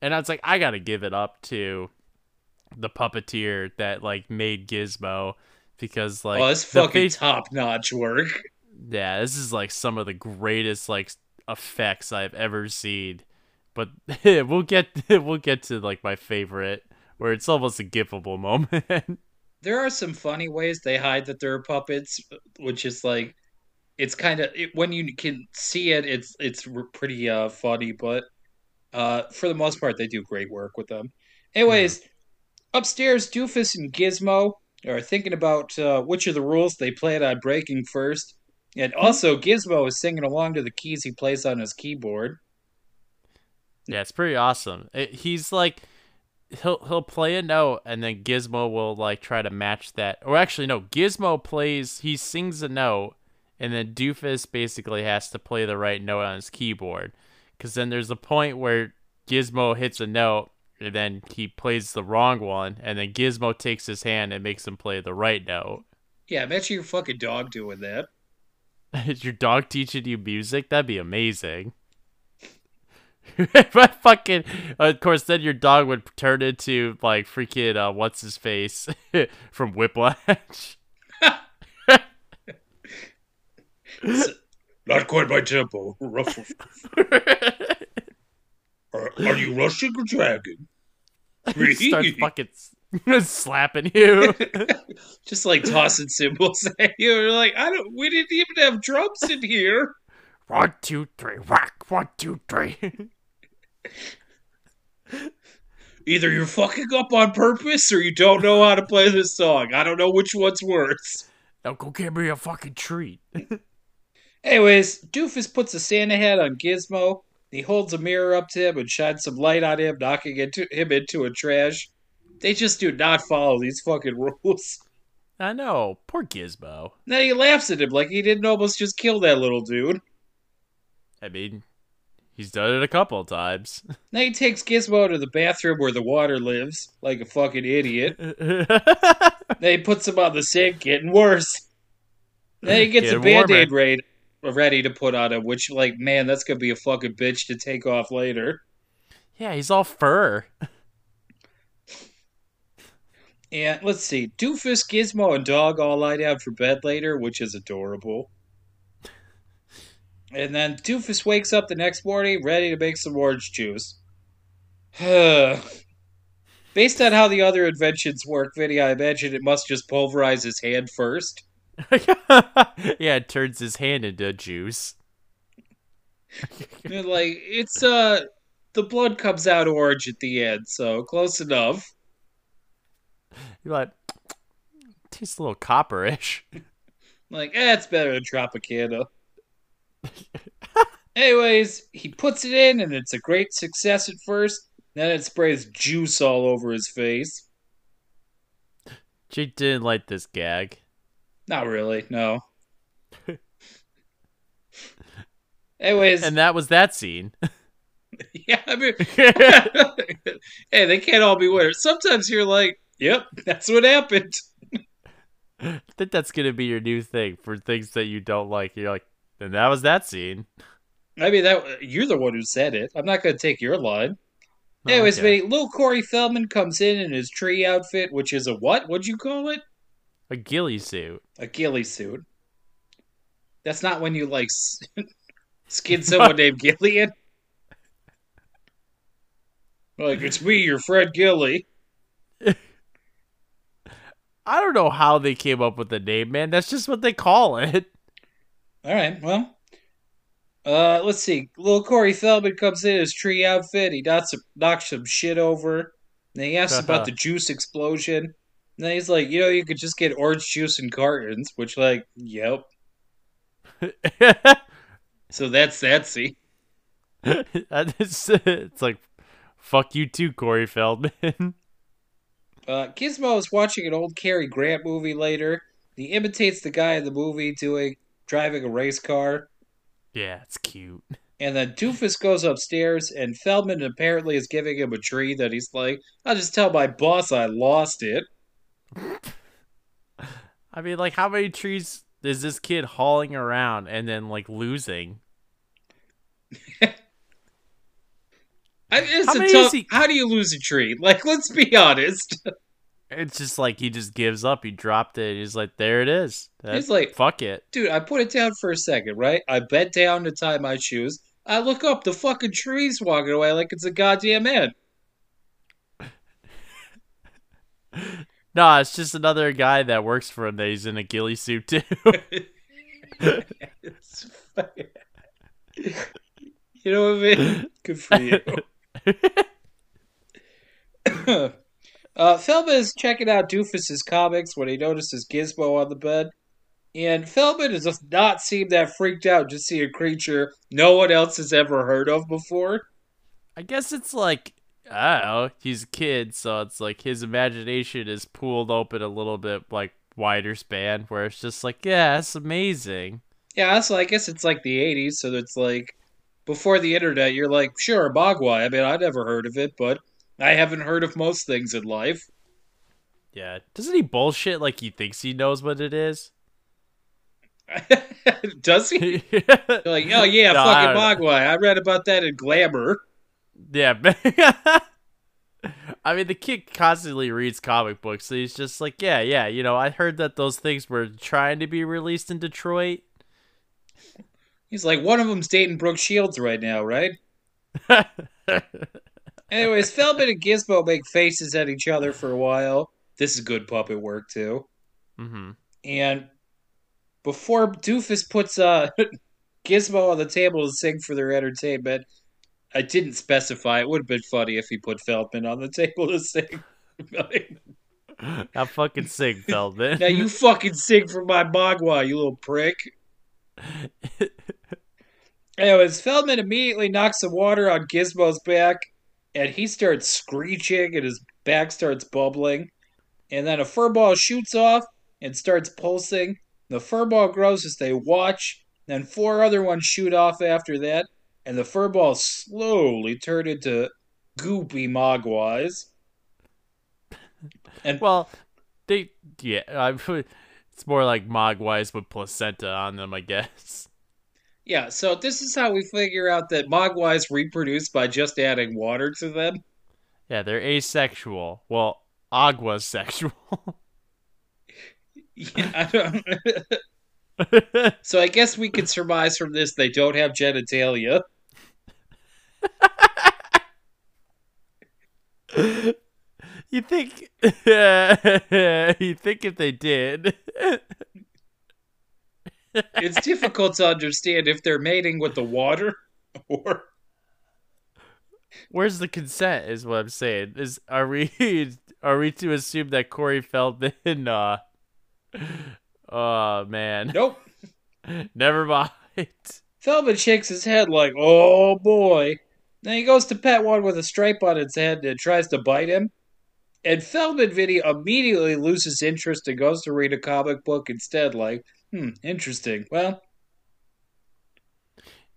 and I was like, I gotta give it up to the puppeteer that like made Gizmo because like oh, it's fucking face- top notch work. yeah, this is like some of the greatest like effects I've ever seen. But we'll get we'll get to like my favorite where it's almost a gifable moment. There are some funny ways they hide that they're puppets, which is like, it's kind of it, when you can see it, it's it's pretty uh funny, but uh for the most part, they do great work with them. Anyways, upstairs, Doofus and Gizmo are thinking about uh, which of the rules they plan on breaking first, and also Gizmo is singing along to the keys he plays on his keyboard. Yeah, it's pretty awesome. It, he's like he'll he'll play a note and then Gizmo will like try to match that. Or actually no, Gizmo plays he sings a note and then Doofus basically has to play the right note on his keyboard. Cuz then there's a point where Gizmo hits a note and then he plays the wrong one and then Gizmo takes his hand and makes him play the right note. Yeah, imagine your fucking dog doing that. Is your dog teaching you music? That'd be amazing. But fucking, of course, then your dog would turn into like freaking uh, what's his face from Whiplash. Not quite my tempo. Ruffle. Are, are you rushing or dragging? Start fucking slapping you. Just like tossing cymbals at you. You're like, I don't. We didn't even have drums in here. One, two, three, whack. One, two, three. Either you're fucking up on purpose or you don't know how to play this song. I don't know which one's worse. now go get me a fucking treat. Anyways, Doofus puts a Santa hat on Gizmo. He holds a mirror up to him and shines some light on him, knocking into, him into a trash. They just do not follow these fucking rules. I know, poor Gizmo. Now he laughs at him like he didn't almost just kill that little dude. I mean, he's done it a couple of times. Then he takes Gizmo to the bathroom where the water lives, like a fucking idiot. Then he puts him on the sink, getting worse. Then he gets a Getting warmer. band aid raid ready to put on him, which, like, man, that's gonna be a fucking bitch to take off later. yeah, he's all fur. And let's see, Doofus, Gizmo, and Dog all lie down for bed later, which is adorable. And then Doofus wakes up the next morning ready to make some orange juice. Based on how the other inventions work, Vinny, I imagine it must just pulverize his hand first. yeah, it turns his hand into juice. Like it's uh the blood comes out orange at the end, so close enough. You're like, tastes a little copperish. Like, eh, it's better than Tropicana. Anyways, he puts it in, and it's a great success at first. Then it sprays juice all over his face. Jake didn't like this gag. Not really, no. Anyways, And that was that scene. yeah, I mean, hey, they can't all be winners. Sometimes you're like, yep, that's what happened. I think that's gonna be your new thing for things that you don't like. You're like, and that was that scene. I mean, that you're the one who said it. I'm not going to take your line. Oh, Anyways, okay. Vinny, little Corey Feldman comes in in his tree outfit, which is a what? What'd you call it? a ghillie suit. A ghillie suit. That's not when you like skin someone named Gillian. Like it's me, your friend Gilly. I don't know how they came up with the name, man. That's just what they call it. All right, well, uh, let's see. Little Corey Feldman comes in his tree outfit. He knocks some, knocks some shit over. Then he asks about the juice explosion. And then he's like, you know, you could just get orange juice in cartons, which, like, yep. So that's that. Is- it's like, fuck you too, Corey Feldman. Uh, Gizmo is watching an old Cary Grant movie later. He imitates the guy in the movie doing driving a race car, yeah, it's cute. And then Doofus goes upstairs, and Feldman apparently is giving him a tree that he's like, I'll just tell my boss I lost it. I mean, like, how many trees is this kid hauling around and then like losing? I, it's How a many is tough, he- How do you lose a tree? Like, let's be honest. It's just like he just gives up. He dropped it. He's like, there it is. He's like- fuck it. Dude, I put it down for a second, right? I bent down to tie my shoes. I look up, the fucking tree's walking away like it's a goddamn ant. No, it's just another guy that works for him that he's in a ghillie suit too. It's fucking- you know what I mean? Good for you. uh, Feldman is checking out Doofus's comics when he notices Gizmo on the bed. And Feldman does not seem that freaked out to see a creature no one else has ever heard of before. I guess it's like I don't know. He's a kid, so it's like his imagination is pooled open a little bit, like wider span, where it's just like, yeah, it's amazing. Yeah, so I guess it's like the 80s, so it's like before the internet, you're like, sure, Mogwai. I mean, I never heard of it, but I haven't heard of most things in life. Yeah, doesn't he bullshit like he thinks he knows what it is? Does he? Like, oh yeah, No, fucking don't. Mogwai. I read about that in Glamour. Yeah. I mean, the kid constantly reads comic books, so he's just like, yeah, yeah, you know, I heard that those things were trying to be released in Detroit. He's like, one of them's dating Brooke Shields right now, right? Anyways, Feldman and Gizmo make faces at each other for a while. This is good puppet work too. hmm And before Doofus puts uh, Gizmo on the table to sing for their entertainment, I didn't specify. It would have been funny if he put Feldman on the table to sing. Now fucking sing, Feldman. now you fucking sing for my Mogwai, you little prick. Anyways, Feldman immediately knocks some water on Gizmo's back, and he starts screeching, and his back starts bubbling. And then a furball shoots off and starts pulsing. The furball grows as they watch. Then four other ones shoot off after that, and the furballs slowly turn into goopy mogwais. And well, they yeah, I, it's more like mogwais with placenta on them, I guess. Yeah, so this is how we figure out that mogwais reproduce by just adding water to them. Yeah, they're asexual. Well, agua sexual. Yeah, I don't. so I guess we could surmise from this they don't have genitalia. you think? you think if they did? It's difficult to understand if they're mating with the water or Where's the consent? Is what I'm saying. Is are we are we to assume that Corey Feldman? Uh, oh man, nope. never mind. Feldman shakes his head like, "Oh boy." Then he goes to pet one with a stripe on its head and tries to bite him. And Feldman Vinny immediately loses interest and goes to read a comic book instead. Like, hmm, interesting. Well,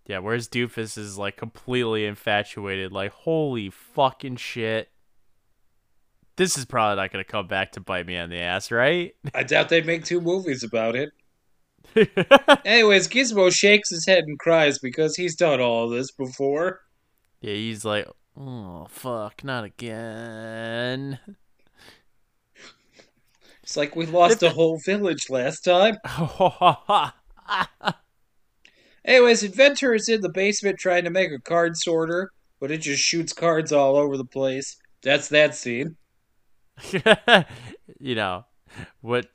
Yeah, whereas Doofus is like completely infatuated, like holy fucking shit. This is probably not gonna come back to bite me on the ass, right? I doubt they'd make two movies about it. Anyways, Gizmo shakes his head and cries because he's done all this before. yeah, he's like, oh fuck, not again. It's like we lost a whole village last time. Anyways, Inventor is in the basement trying to make a card sorter, but it just shoots cards all over the place. That's that scene. you know what?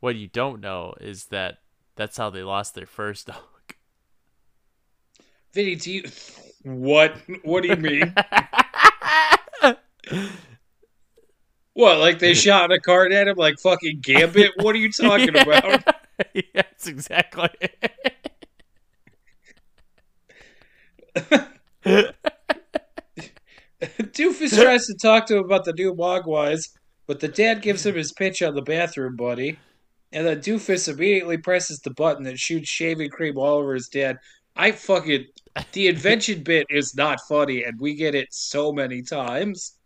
What you don't know is that that's how they lost their first dog. Vinny, do you. What? What do you mean? What, like they shot a card at him like fucking Gambit? What are you talking Yeah. about? That's exactly. Doofus tries to talk to him about the new Mogwais, but the dad gives him his pitch on the bathroom buddy. And then Doofus immediately presses the button that shoots shaving cream all over his dad. I fucking the invention bit is not funny, and we get it so many times.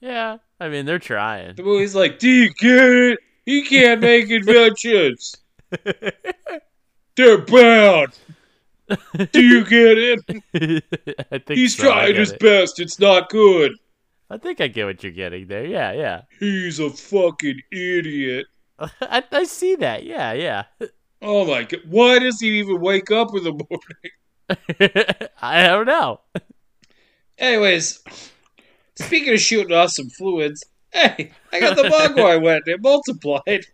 Yeah, I mean they're trying. The movie's like, "Do you get it? He can't make inventions. They're bad. Do you get it? I think He's so, trying his it. best. It's not good. I think I get what you're getting there. Yeah, yeah. He's a fucking idiot." I, I see that. Yeah, yeah. Oh my god! Why does he even wake up in the morning? I don't know. Anyways, speaking of shooting off some fluids, hey, I got the Mogwai wet it multiplied.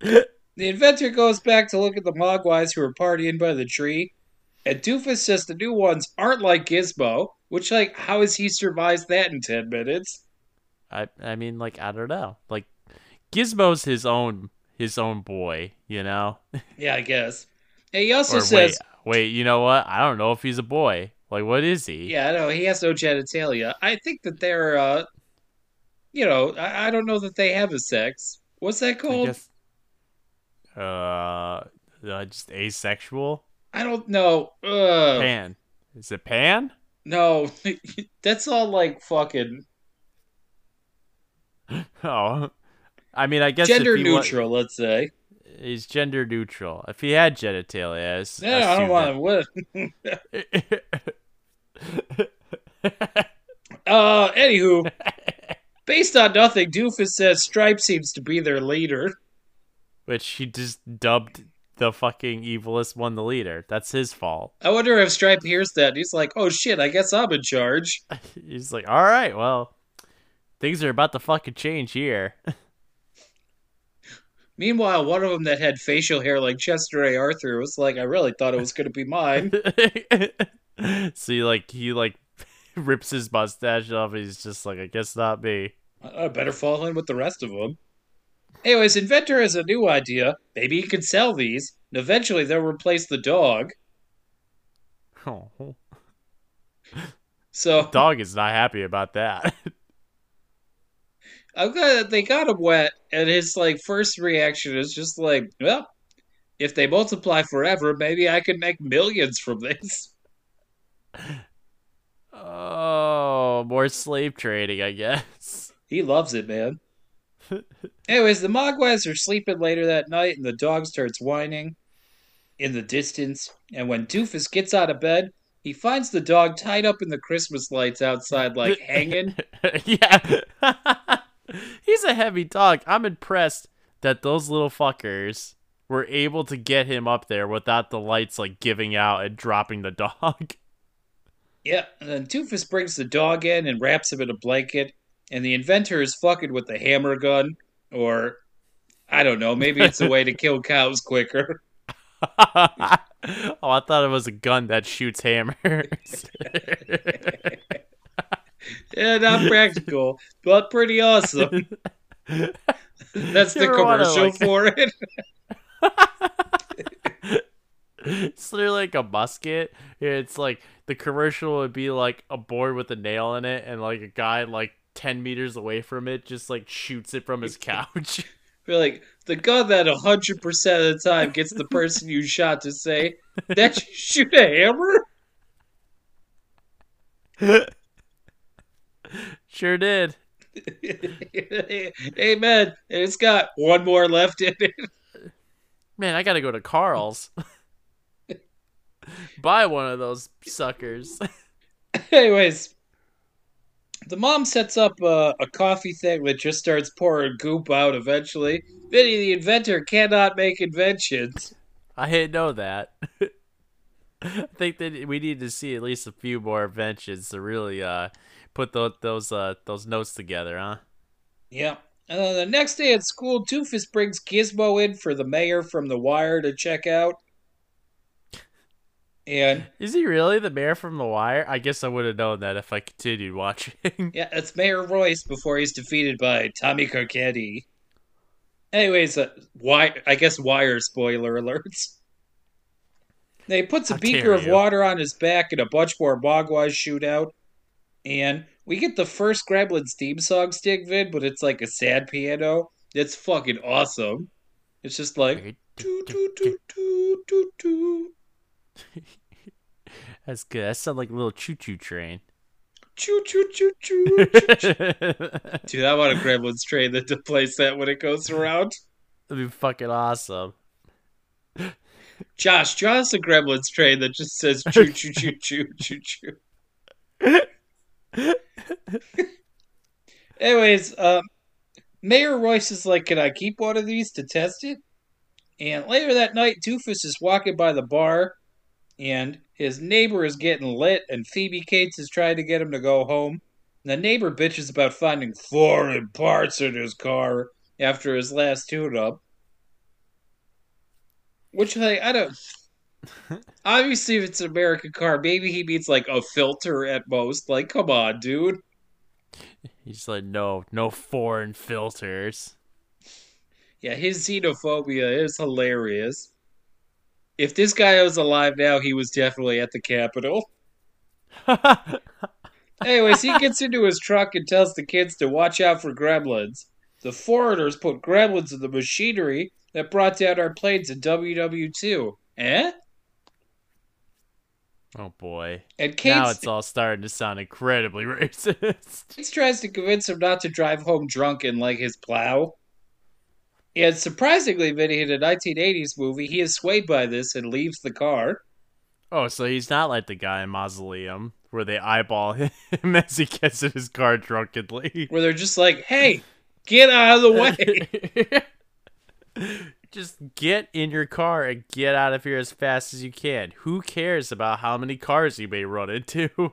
The inventor goes back to look at the Mogwais who are partying by the tree, and Doofus says the new ones aren't like Gizmo, which, like, how has he survived that in 10 minutes? I I mean, like I don't know. Like Gizmo's his own his own boy, you know. Yeah, I guess. And he also Or says, wait, wait. You know what? I don't know if he's a boy. Like, what is he? yeah, no, he has no genitalia. I think that they're, uh, you know, I, I don't know that they have a sex. What's that I called? guess. Uh, uh, just asexual. I don't know. Ugh. Pan. Is it pan? No, that's all like fucking Oh, I mean, I guess gender he wa- neutral. let's say. he's gender neutral. If he had genitalia, I No, I don't want to. Uh, anywho, based on nothing, Doofus says Stripe seems to be their leader. Which he just dubbed the fucking evilest one the leader. That's his fault. I wonder if Stripe hears that. He's like, "Oh shit, I guess I'm in charge." He's like, all right, well, things are about to fucking change here. Meanwhile, one of them that had facial hair like Chester A. Arthur was like, "I really thought it was going to be mine." so he like he like rips his mustache off. And he's just like, I guess not me. I better fall in with the rest of them. Anyways, Inventor has a new idea. Maybe he can sell these, and eventually they'll replace the dog. Oh, So dog is not happy about that. I'm glad that they got him wet, and his like first reaction is just like, well, if they multiply forever, maybe I can make millions from this. Oh, more slave trading, I guess. He loves it, man. Anyways, the Mogwais are sleeping later that night, and the dog starts whining in the distance. And when Doofus gets out of bed, he finds the dog tied up in the Christmas lights outside, like hanging. yeah. He's a heavy dog. I'm impressed that those little fuckers were able to get him up there without the lights like giving out and dropping the dog. Yeah, and then Doofus brings the dog in and wraps him in a blanket, and the inventor is fucking with the hammer gun, or I don't know, maybe it's a way to kill cows quicker. oh, I thought it was a gun that shoots hammers. Yeah, not practical, but pretty awesome. That's the ever wanna, commercial like- for it. it's literally like a musket. It's like the commercial would be like a board with a nail in it, and like a guy like ten meters away from it just like shoots it from his couch. We're like the gun that hundred percent of the time gets the person you shot to say that you shoot a hammer. sure did. Amen. And it's got one more left in it. Man, I gotta go to Carl's. Buy one of those suckers. Anyways, the mom sets up a, a coffee thing that just starts pouring goop out eventually. Vinny the inventor cannot make inventions. I didn't know that. I think that we need to see at least a few more inventions to really uh put those those uh those notes together, huh? Yeah. And then the next day at school, Doofus brings Gizmo in for the mayor from The Wire to check out. And Is he really the mayor from The Wire? I guess I would have known that if I continued watching. yeah, it's Mayor Royce before he's defeated by Tommy Carcetti. Anyways, uh, why? I guess Wire spoiler alerts. They he puts a How beaker of water on his back in a bunch more Mogwais shoot out. And we get the first Gremlins theme song stick vid, but it's like a sad piano. It's fucking awesome. It's just like. "Doo, doo, doo, doo, doo, doo." That's good. That sounds like a little choo choo train. Choo choo choo choo. Dude, I want a Gremlins train that to place that when it goes around. That'd be fucking awesome. Josh, draw us a Gremlins train that just says choo choo choo choo choo choo. Anyways, um, Mayor Royce is like, "Can I keep one of these to test it?" And later that night, Doofus is walking by the bar, and his neighbor is getting lit, and Phoebe Cates is trying to get him to go home. And the neighbor bitches about finding foreign parts in his car after his last tune-up. Which, like, I don't. Obviously, if it's an American car, maybe he means like a filter at most. Like, come on, dude. He's like, no, no foreign filters. Yeah, his xenophobia is hilarious. If this guy was alive now, he was definitely at the Capitol. Anyways, he gets into his truck and tells the kids to watch out for gremlins. The foreigners put gremlins in the machinery that brought down our planes in WW2. Eh? oh boy. And now it's all starting to sound incredibly racist. He tries to convince him not to drive home drunk in like his plow. And surprisingly, Vinny, in a 1980s movie, he is swayed by this and leaves the car. Oh, so he's not like the guy in Mausoleum where they eyeball him as he gets in his car drunkenly. where they're just like, "Hey, get out of the way." Just get in your car and get out of here as fast as you can. Who cares about how many cars you may run into?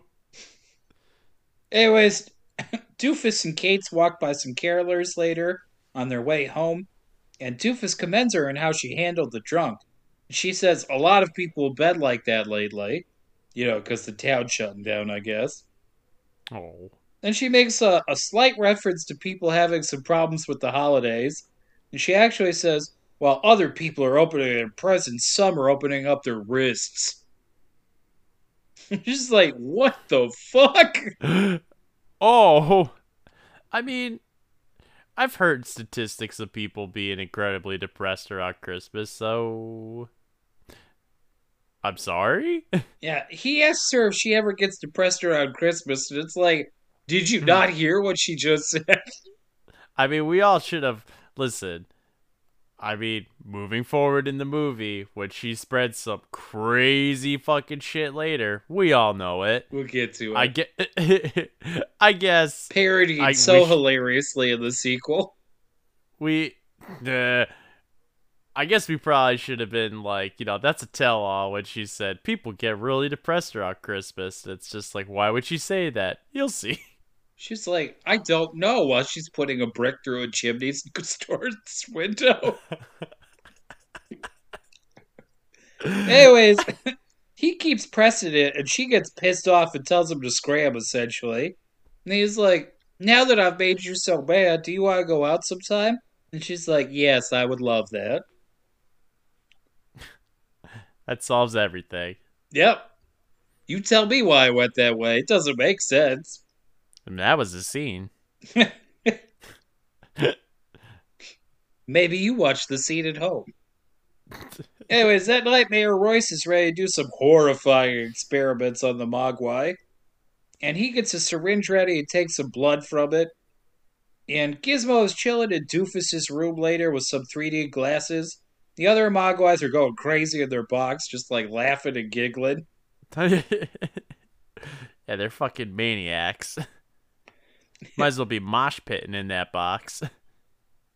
Anyways, Doofus and Cates walk by some carolers later on their way home, and Doofus commends her on how she handled the drunk. She says a lot of people been like that lately, you know, because the town's shutting down, I guess. Oh. Then she makes a, a slight reference to people having some problems with the holidays. And she actually says, while other people are opening their presents, some are opening up their wrists. Just like, what the fuck? oh. I mean, I've heard statistics of people being incredibly depressed around Christmas, so. I'm sorry? Yeah, he asks her if she ever gets depressed around Christmas, and it's like, did you hmm. not hear what she just said? I mean, we all should have. Listen, I mean, moving forward in the movie, when she spreads some crazy fucking shit later, we all know it. We'll get to it. I get. I guess Parodied I so hilariously in the sequel. we. Uh, I guess we probably should have been like, you know, that's a tell-all when she said people get really depressed around Christmas. It's just like, why would she say that? You'll see. She's like, I don't know, while she's putting a brick through a chimney store's window. Anyways, he keeps pressing it, and she gets pissed off and tells him to scram, essentially. And he's like, Now that I've made you so bad, do you want to go out sometime? And she's like, Yes, I would love that. That solves everything. Yep. You tell me why I went that way. It doesn't make sense. That was the scene. Maybe you watch the scene at home. Anyways, that night, Mayor Royce is ready to do some horrifying experiments on the Mogwai. And he gets a syringe ready and takes some blood from it. And Gizmo is chilling in Doofus's room later with some 3D glasses. The other Mogwais are going crazy in their box, just like laughing and giggling. yeah, they're fucking maniacs. Might as well be mosh pitting in that box.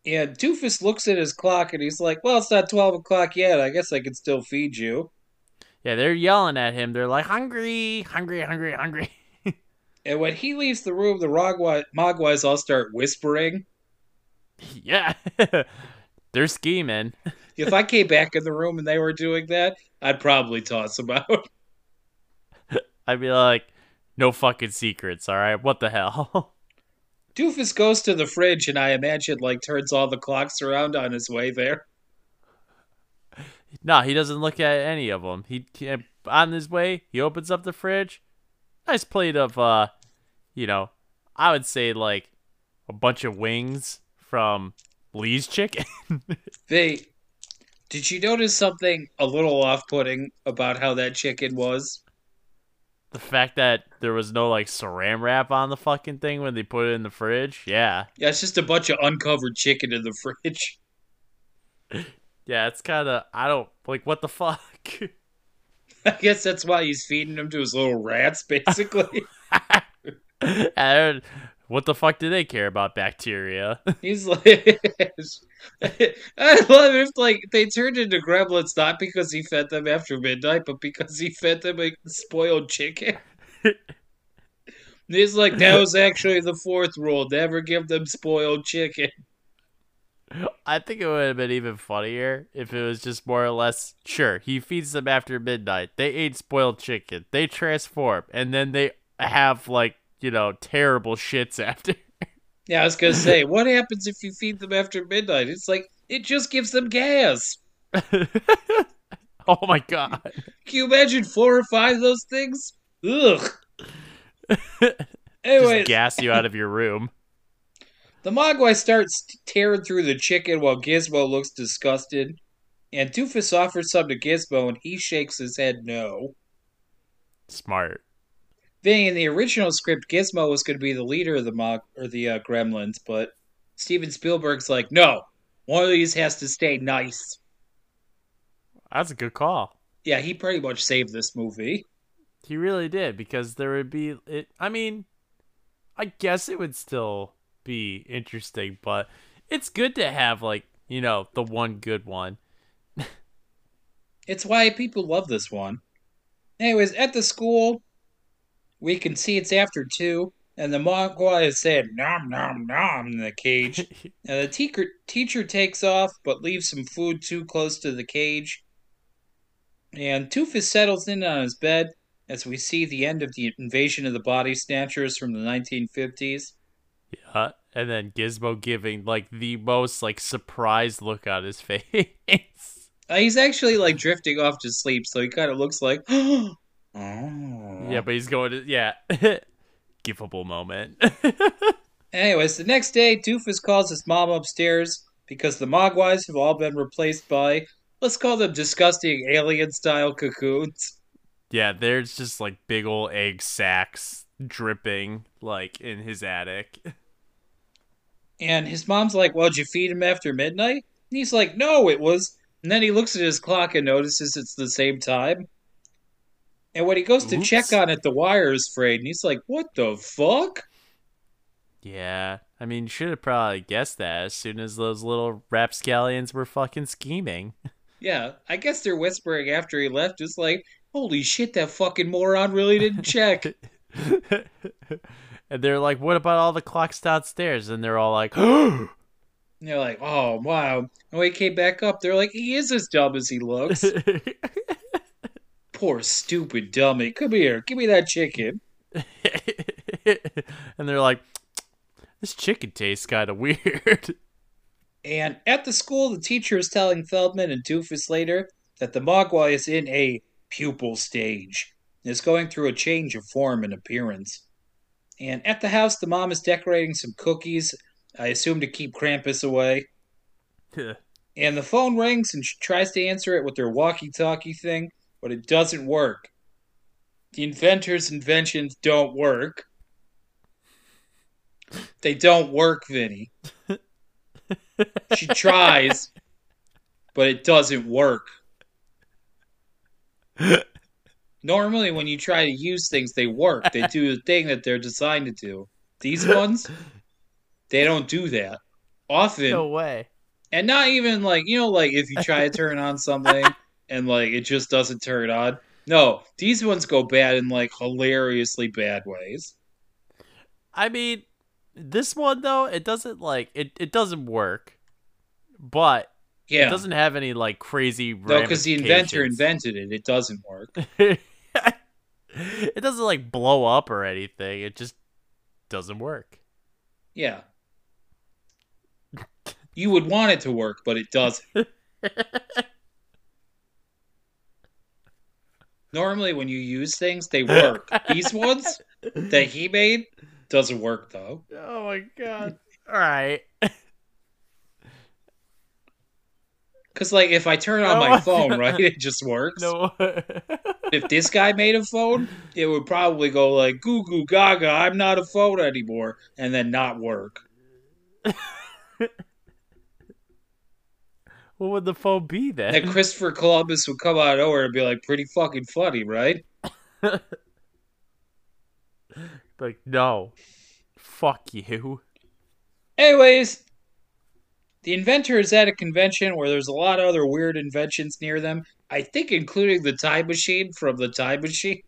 Yeah, Doofus looks at his clock and he's like, Well, it's not 12 o'clock yet. I guess I can still feed you. Yeah, they're yelling at him. They're like, hungry, hungry, hungry, hungry. And when he leaves the room, the Mogwai- Mogwais all start whispering. yeah. they're scheming. If I came back in the room and they were doing that, I'd probably toss them out. I'd be like, no fucking secrets, alright? What the hell? Doofus goes to the fridge and I imagine like turns all the clocks around on his way there. no, he doesn't look at any of them. He, on his way, he opens up the fridge. Nice plate of, uh, you know, I would say like a bunch of wings from Lee's Chicken. They did you notice something a little off putting about how that chicken was? The fact that there was no like saran wrap on the fucking thing when they put it in the fridge. Yeah. Yeah, it's just a bunch of uncovered chicken in the fridge. Yeah, it's kind of I don't like what the fuck. I guess that's why he's feeding them to his little rats, basically. and what the fuck do they care about bacteria? he's like, I love it if like they turned into gremlins not because he fed them after midnight, but because he fed them a spoiled chicken. he's like, that was actually the fourth rule: never give them spoiled chicken. I think it would have been even funnier if it was just more or less sure. He feeds them after midnight. They ate spoiled chicken. They transform, and then they have like you know terrible shits after. Yeah, I was gonna say, what happens if you feed them after midnight? It's like it just gives them gas. oh my god! Can you imagine four or five of those things? Ugh. Anyway, gas you out of your room. The Mogwai starts tearing through the chicken while Gizmo looks disgusted. And Doofus offers some to Gizmo and he shakes his head no. Smart. Being in the original script, Gizmo was going to be the leader of the Mog or the uh, Gremlins, but Steven Spielberg's like, no, one of these has to stay nice. That's a good call. Yeah, he pretty much saved this movie. He really did because there would be it. I mean, I guess it would still be interesting, but it's good to have like you know the one good one. It's why people love this one. Anyways, at the school, we can see it's after two, and the Mogwai is saying nom nom nom in the cage. and the teacher teacher takes off, but leaves some food too close to the cage. And Doofus settles in on his bed as we see the end of the invasion of the body snatchers from the 1950s. yeah, and then Gizmo giving like the most like surprised look on his face. Uh, he's actually like drifting off to sleep, so he kind of looks like, oh. Oh. yeah, but he's going to yeah, gifable moment. Anyways, the next day, Doofus calls his mom upstairs because the Mogwais have all been replaced by, let's call them disgusting alien style cocoons. yeah, there's just like big old egg sacks dripping like in his attic. And his mom's like, Well, did you feed him after midnight? And he's like, No, it was. And then he looks at his clock and notices it's the same time. And when he goes to Oops. check on it, the wire is frayed. And he's like, What the fuck? Yeah, I mean, you should have probably guessed that as soon as those little rapscallions were fucking scheming. Yeah, I guess they're whispering after he left, just like, Holy shit, that fucking moron really didn't check. and they're like, "What about all the clocks downstairs?" And they're all like, And they're like, Oh, wow. And when he came back up, they're like, He is as dumb as he looks. Poor stupid dummy. Come here, give me that chicken. and they're like, "This chicken tastes kind of weird." And at the school, the teacher is telling Feldman and Doofus later that the Mogwai is in a pupil stage and is going through a change of form and appearance. And at the house, the mom is decorating some cookies, I assume to keep Krampus away. And the phone rings and she tries to answer it with her walkie talkie thing, but it doesn't work. The inventor's inventions don't work. They don't work, Vinny. She tries, but it doesn't work. Normally, when you try to use things, they work. They do the thing that they're designed to do. These ones, they don't do that. Often, no way. and not even like you know like if you try to turn on something and like it just doesn't turn on no these ones go bad in like hilariously bad ways I mean, this one though, it doesn't like it. It doesn't work, but yeah it doesn't have any like crazy. no because the inventor invented it it doesn't work it doesn't like blow up or anything. It just doesn't work. yeah you would want it to work but it doesn't normally when you use things they work these ones that he made doesn't work though Oh my god. All right. Because, like, if I turn on No. my phone, right, it just works. No. If this guy made a phone, it would probably go like, goo goo gaga, I'm not a phone anymore, and then not work. What would the phone be then? And Christopher Columbus would come out of nowhere and be like, pretty fucking funny, right? like, no. Fuck you. Anyways, the inventor is at a convention where there's a lot of other weird inventions near them. I think including the time machine from the time machine.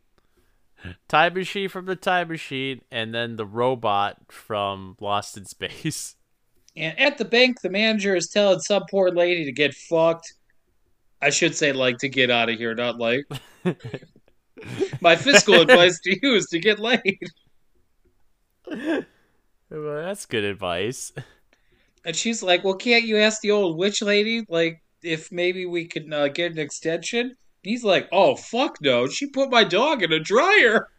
Time machine from the time machine, and then the robot from Lost in Space. And at the bank, the manager is telling some poor lady to get fucked. I should say, like, to get out of here, not like. My fiscal advice to you is to get laid. well, that's good advice. And she's like, well, can't you ask the old witch lady, like, if maybe we could uh, get an extension? He's like, oh, fuck no. She put my dog in a dryer.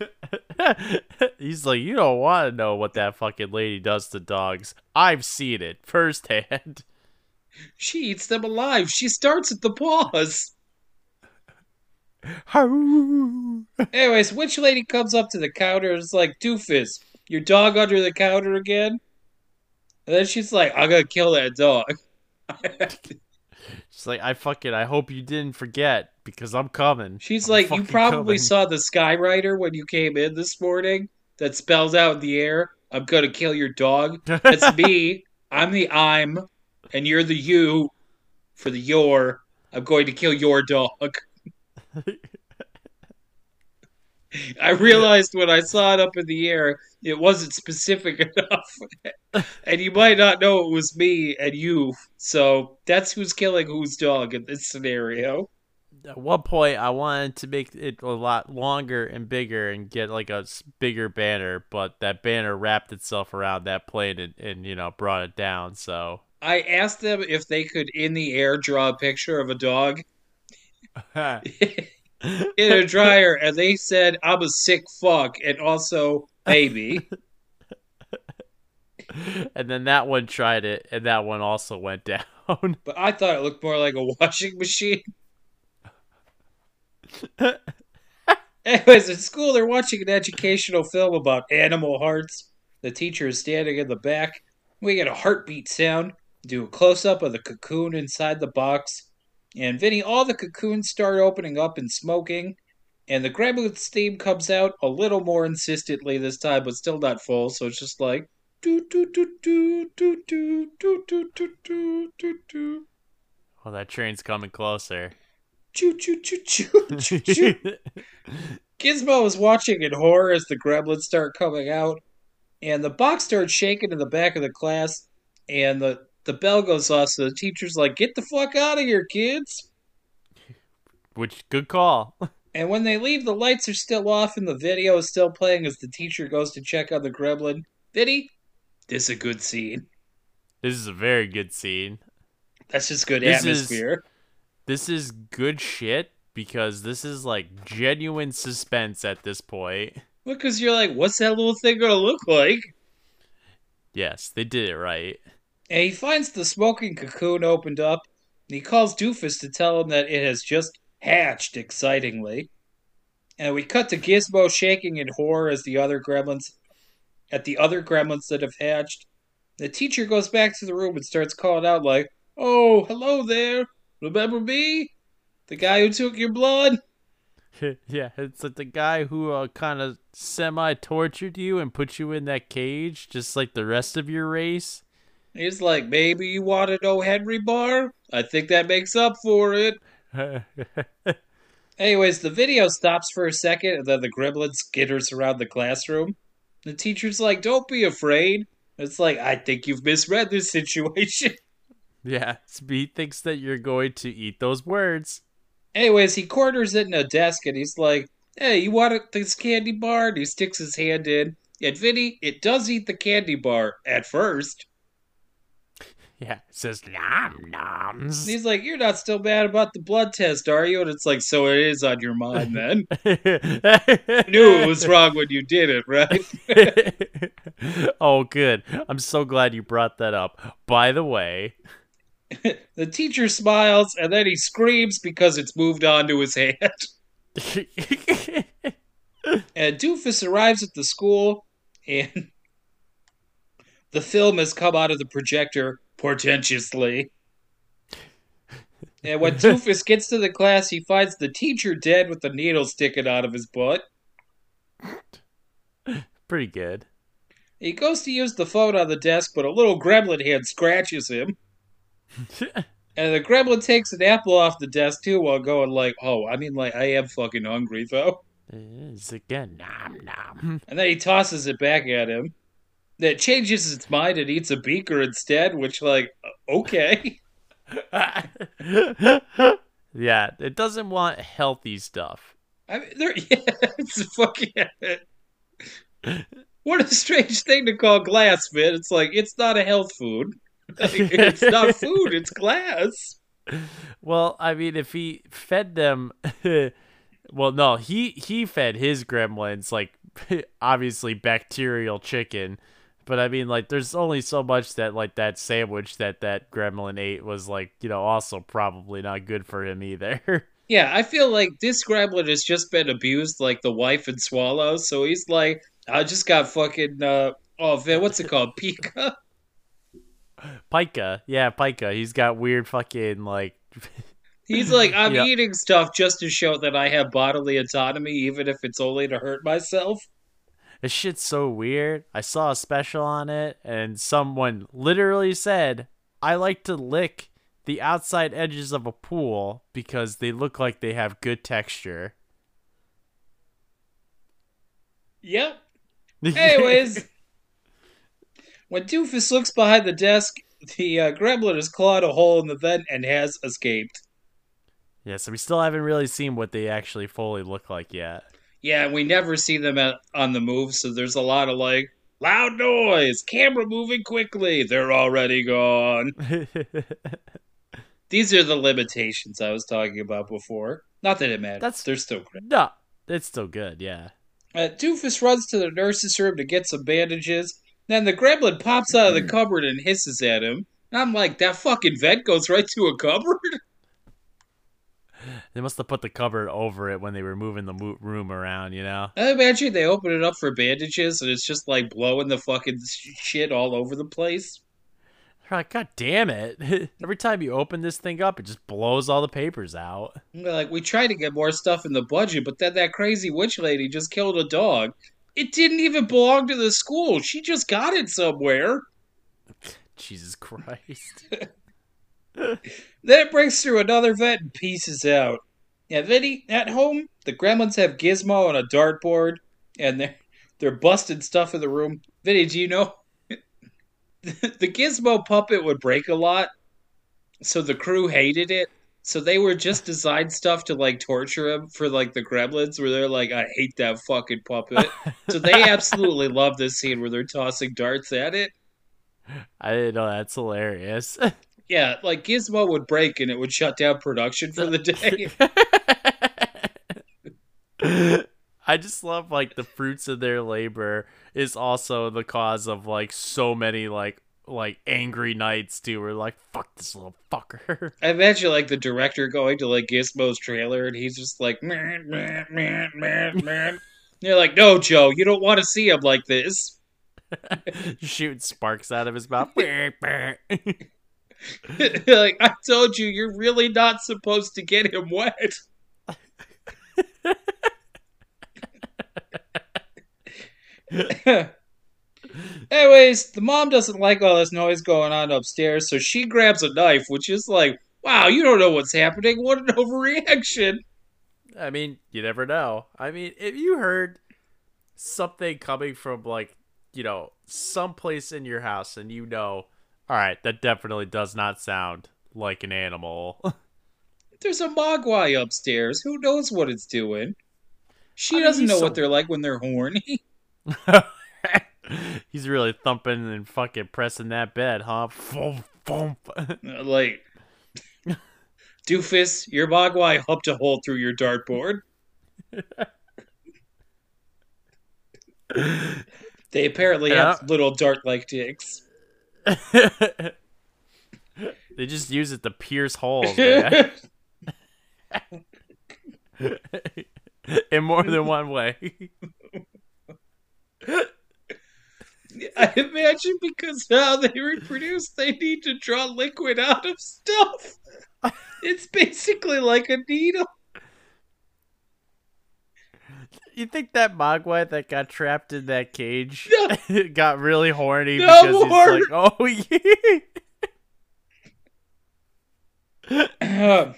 He's like, you don't want to know what that fucking lady does to dogs. I've seen it firsthand. She eats them alive. She starts at the paws. Anyways, witch lady comes up to the counter and is like, Doofus, your dog under the counter again? And then she's like, I'm gonna kill that dog. She's like, I fucking, I hope you didn't forget because I'm coming. She's I'm like, you probably coming." saw the Skywriter when you came in this morning that spells out in the air, I'm gonna kill your dog. That's me. I'm the I'm, and you're the you for the your. I'm going to kill your dog. I realized when I saw it up in the air, it wasn't specific enough. and you might not know it was me and you. So that's who's killing whose dog in this scenario. At one point, I wanted to make it a lot longer and bigger and get like a bigger banner, but that banner wrapped itself around that plane and, and you know brought it down. So I asked them if they could, in the air, draw a picture of a dog in a dryer, and they said, I'm a sick fuck, and also baby. and then that one tried it, and that one also went down. but I thought it looked more like a washing machine. Anyways, at school, they're watching an educational film about animal hearts. The teacher is standing in the back. We get a heartbeat sound, do a close up of the cocoon inside the box. And Vinny, all the cocoons start opening up and smoking. And the Gremlins theme comes out a little more insistently this time, but still not full. So it's just like. Do, do, do, do, do, do, do, do, do, do, do, well, that train's coming closer. Choo choo choo choo choo choo. Gizmo is watching in horror as the gremlins start coming out, and the box starts shaking in the back of the class, and the, the bell goes off, so the teacher's like, Get the fuck out of here, kids! Which good call. And when they leave, the lights are still off, and the video is still playing as the teacher goes to check on the gremlin. Vinny, this is a good scene. This is a very good scene. That's just good This is- atmosphere. This is good shit because this is like genuine suspense at this point. Well, because you're like, What's that little thing gonna look like? Yes, they did it right. And he finds the smoking cocoon opened up, and he calls Doofus to tell him that it has just hatched excitingly. And we cut to Gizmo shaking in horror as the other gremlins at the other gremlins that have hatched. The teacher goes back to the room and starts calling out like, "Oh, hello there. Remember me? The guy who took your blood?" yeah, it's like the guy who uh, kind of semi tortured you and put you in that cage, just like the rest of your race. He's like, "Maybe you want to know Henry Barr? I think that makes up for it." Anyways, the video stops for a second, and then the gremlin skitters around the classroom. The teacher's like, "Don't be afraid." It's like, I think you've misread this situation. Yeah, Speed thinks that you're going to eat those words. Anyways, he corners it in a desk, and he's like, "Hey, you want this candy bar?" And he sticks his hand in. And Vinny, it does eat the candy bar at first. Yeah, it says nom noms. And he's like, "You're not still mad about the blood test, are you?" And it's like, "So it is on your mind, then." Knew it was wrong when you did it, right? oh, good. I'm so glad you brought that up. By the way, the teacher smiles and then he screams because it's moved on to his hand. And Doofus arrives at the school and the film has come out of the projector portentously. And when Doofus gets to the class, he finds the teacher dead with the needle sticking out of his butt. Pretty good. He goes to use the phone on the desk, but a little gremlin hand scratches him. And the gremlin takes an apple off the desk too while going like, "Oh, I mean, like, I am fucking hungry though." It's again. Nom nom. And then he tosses it back at him. That changes its mind and eats a beaker instead, which, like, okay. yeah, it doesn't want healthy stuff. I mean, there, yeah, it's fucking. what a strange thing to call glass, man. It's like it's not a health food. It's not food. It's glass. Well, I mean, if he fed them, well, no, he he fed his gremlins like obviously bacterial chicken, but I mean, like, there's only so much that like that sandwich that that gremlin ate was like, you know, also probably not good for him either. Yeah, I feel like this gremlin has just been abused, like the wife and swallow. So he's like, I just got fucking. Uh, oh man, what's it called? Pika. Pika, yeah, pica. He's got weird fucking like. He's like, I'm Yeah. eating stuff just to show that I have bodily autonomy, even if it's only to hurt myself. This shit's so weird. I saw a special on it, and someone literally said, I like to lick the outside edges of a pool because they look like they have good texture. Yep. Anyways, when Doofus looks behind the desk, the uh, gremlin has clawed a hole in the vent and has escaped. yeah, so we still haven't really seen what they actually fully look like yet. Yeah, we never see them at, on the move, so there's a lot of like loud noise, camera moving quickly. They're already gone. These are the limitations I was talking about before. Not that it matters. That's- They're still great. no, it's still good, yeah. Uh, Doofus runs to the nurse's room to get some bandages. Then the gremlin pops out of the hmm. cupboard and hisses at him. And I'm like, that fucking vent goes right to a cupboard? They must have put the cupboard over it when they were moving the room around, you know? I imagine they open it up for bandages and it's just like blowing the fucking shit all over the place. They're like, God damn it. Every time you open this thing up, it just blows all the papers out. Like, we tried to get more stuff in the budget, but then that crazy witch lady just killed a dog. It didn't even belong to the school. She just got it somewhere. Jesus Christ. Then it breaks through another vent and pieces out. Yeah, Vinny, at home, the gremlins have Gizmo on a dartboard, and they're they're busting stuff in the room. Vinny, do you know the Gizmo puppet would break a lot, so the crew hated it. So they were just designed stuff to like torture him for like the gremlins, where they're like, "I hate that fucking puppet." so they absolutely love this scene where they're tossing darts at it. I didn't know that's hilarious. Yeah, like Gizmo would break and it would shut down production for the day. I just love like the fruits of their labor is also the cause of like so many like like angry nights too. We're like, fuck this little fucker. I imagine like the director going to like Gizmo's trailer and he's just like man, man, man, man, man. They're like, no, Joe, you don't want to see him like this. Shooting sparks out of his mouth. like, I told you, you're really not supposed to get him wet. Anyways, the mom doesn't like all this noise going on upstairs, so she grabs a knife, which is like, wow, you don't know what's happening. What an overreaction. I mean, you never know. I mean, if you heard something coming from like, you know, someplace in your house and you know, all right, that definitely does not sound like an animal. There's a mogwai upstairs. Who knows what it's doing? She I doesn't know so- what they're like when they're horny. He's really thumping and fucking pressing that bed, huh? Thump, thump. Uh, like, doofus, your mogwai humped a hole through your dartboard. they apparently have little dart-like dicks. They just use it to pierce holes, man. In more than one way. I imagine because how they reproduce, they need to draw liquid out of stuff. It's basically like a needle. You think that Mogwai that got trapped in that cage No. got really horny No because more. he's like, oh yeah.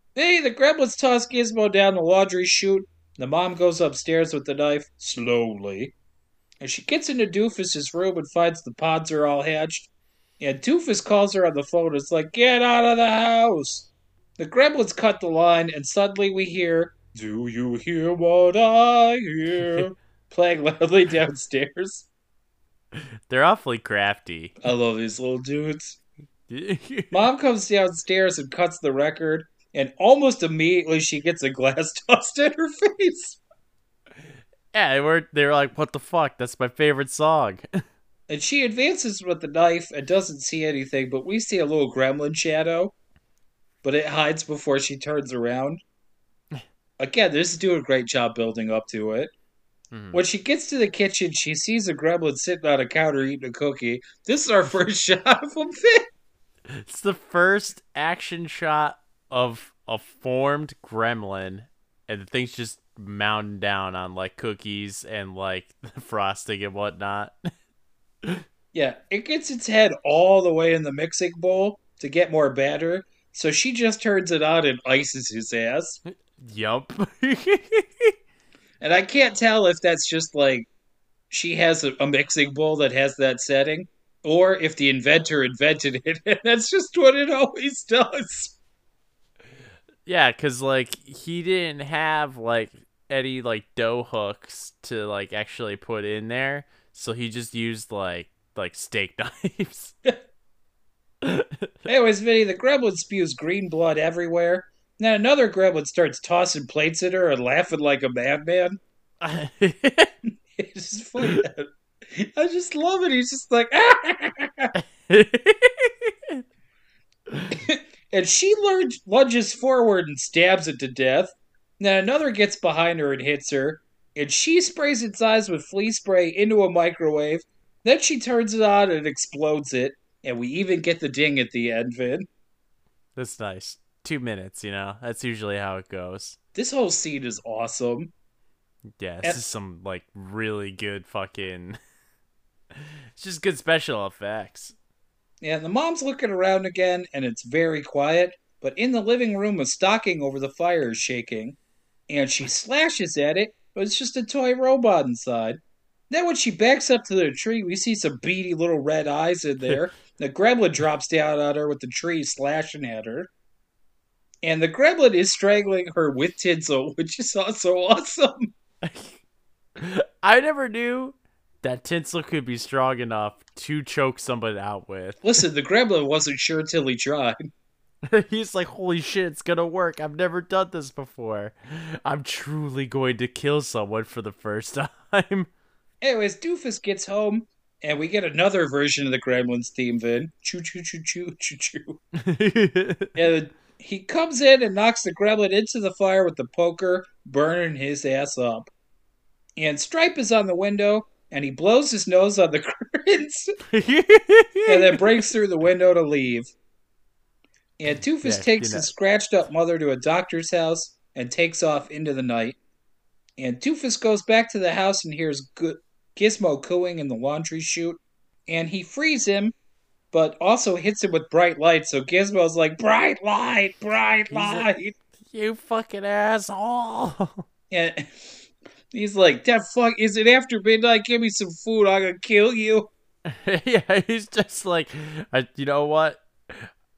hey, the gremlins toss Gizmo down the laundry chute. The mom goes upstairs with the knife, slowly. And she gets into Doofus's room and finds the pods are all hatched. And Doofus calls her on the phone. It's like, get out of the house. The gremlins cut the line, and suddenly we hear, Do you hear what I hear? playing loudly downstairs. They're awfully crafty. I love these little dudes. Mom comes downstairs and cuts the record, and almost immediately she gets a glass tossed at her face. Yeah, they were they were like, what the fuck? That's my favorite song. And she advances with the knife and doesn't see anything, but we see a little gremlin shadow. But it hides before she turns around. Again, this is doing a great job building up to it. Mhm. When she gets to the kitchen, she sees a gremlin sitting on a counter eating a cookie. This is our first shot of him fit. It's the first action shot of a formed gremlin, and the thing's just mounting down on like cookies and like frosting and whatnot. Yeah, it gets its head all the way in the mixing bowl to get more batter. So she just turns it on and ices his ass. yup. And I can't tell if that's just like she has a, a mixing bowl that has that setting, or if the inventor invented it and that's just what it always does. yeah, cause like he didn't have like any like dough hooks to like actually put in there, so he just used like like steak knives. Anyways, Vinny, the gremlin spews green blood everywhere. Then another gremlin starts tossing plates at her and laughing like a madman. It's just funny. I just love it. He's just like, and she lunges forward and stabs it to death. Then another gets behind her and hits her, and she sprays its eyes with flea spray into a microwave. Then she turns it on and explodes it, and we even get the ding at the end, Vin. That's nice. Two minutes, you know. That's usually how it goes. This whole scene is awesome. Yeah, this is some like really good fucking. it's just good special effects. And the mom's looking around again, and it's very quiet. But in the living room, a stocking over the fire is shaking, and she slashes at it, but it's just a toy robot inside. Then, when she backs up to the tree, we see some beady little red eyes in there. the gremlin drops down on her with the tree slashing at her. And the gremlin is strangling her with tinsel, which is also awesome. I never knew that tinsel could be strong enough to choke somebody out with. Listen, the gremlin wasn't sure till he tried. He's like, holy shit, it's gonna work. I've never done this before. I'm truly going to kill someone for the first time. Anyways, Doofus gets home, and we get another version of the Gremlins theme, then. Choo choo choo choo choo choo. And he comes in and knocks the gremlin into the fire with the poker, burning his ass up. And Stripe is on the window, and he blows his nose on the curtains, and then breaks through the window to leave. And Doofus Yeah, takes you know. his scratched up mother to a doctor's house and takes off into the night. And Doofus goes back to the house and hears Gu- Gizmo cooing in the laundry chute. And he frees him, but also hits him with bright light. So Gizmo's like, bright light, bright He's a- light. you fucking asshole. And he's like, that fuck, is it after midnight? Give me some food. I'm going to kill you. yeah, he's just like, I, you know what?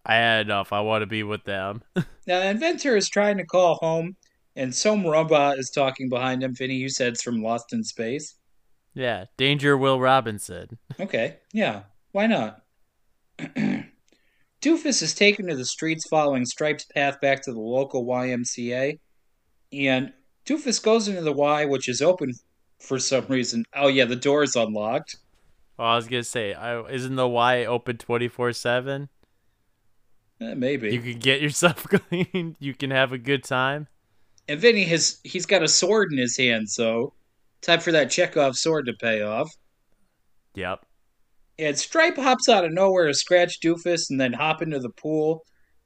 I had enough. I want to be with them. Now, the inventor is trying to call home, and some robot is talking behind him. Finny, you said it's from Lost in Space. yeah, Danger Will Robinson. Okay, yeah, why not? Doofus is taken to the streets following Stripe's path back to the local YMCA, and Doofus goes into the Y, which is open for some reason. Oh, yeah, the door is unlocked. Well, I was gonna say, isn't the Y open twenty four seven? Eh, maybe. You can get yourself clean. You can have a good time. And Vinny has he's got a sword in his hand, so time for that Chekhov sword to pay off. Yep. And Stripe hops out of nowhere to scratch Doofus and then hop into the pool.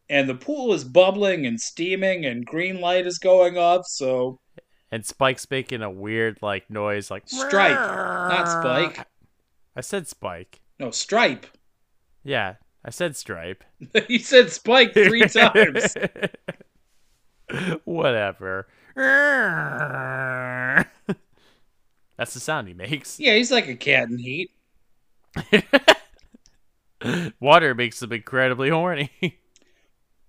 And the pool is bubbling and steaming and green light is going off, so And Spike's making a weird like noise like Stripe, not Spike. I said Spike. No, Stripe. Yeah, I said Stripe. he said Spike three times. Whatever. That's the sound he makes. Yeah, he's like a cat in heat. Water makes him incredibly horny.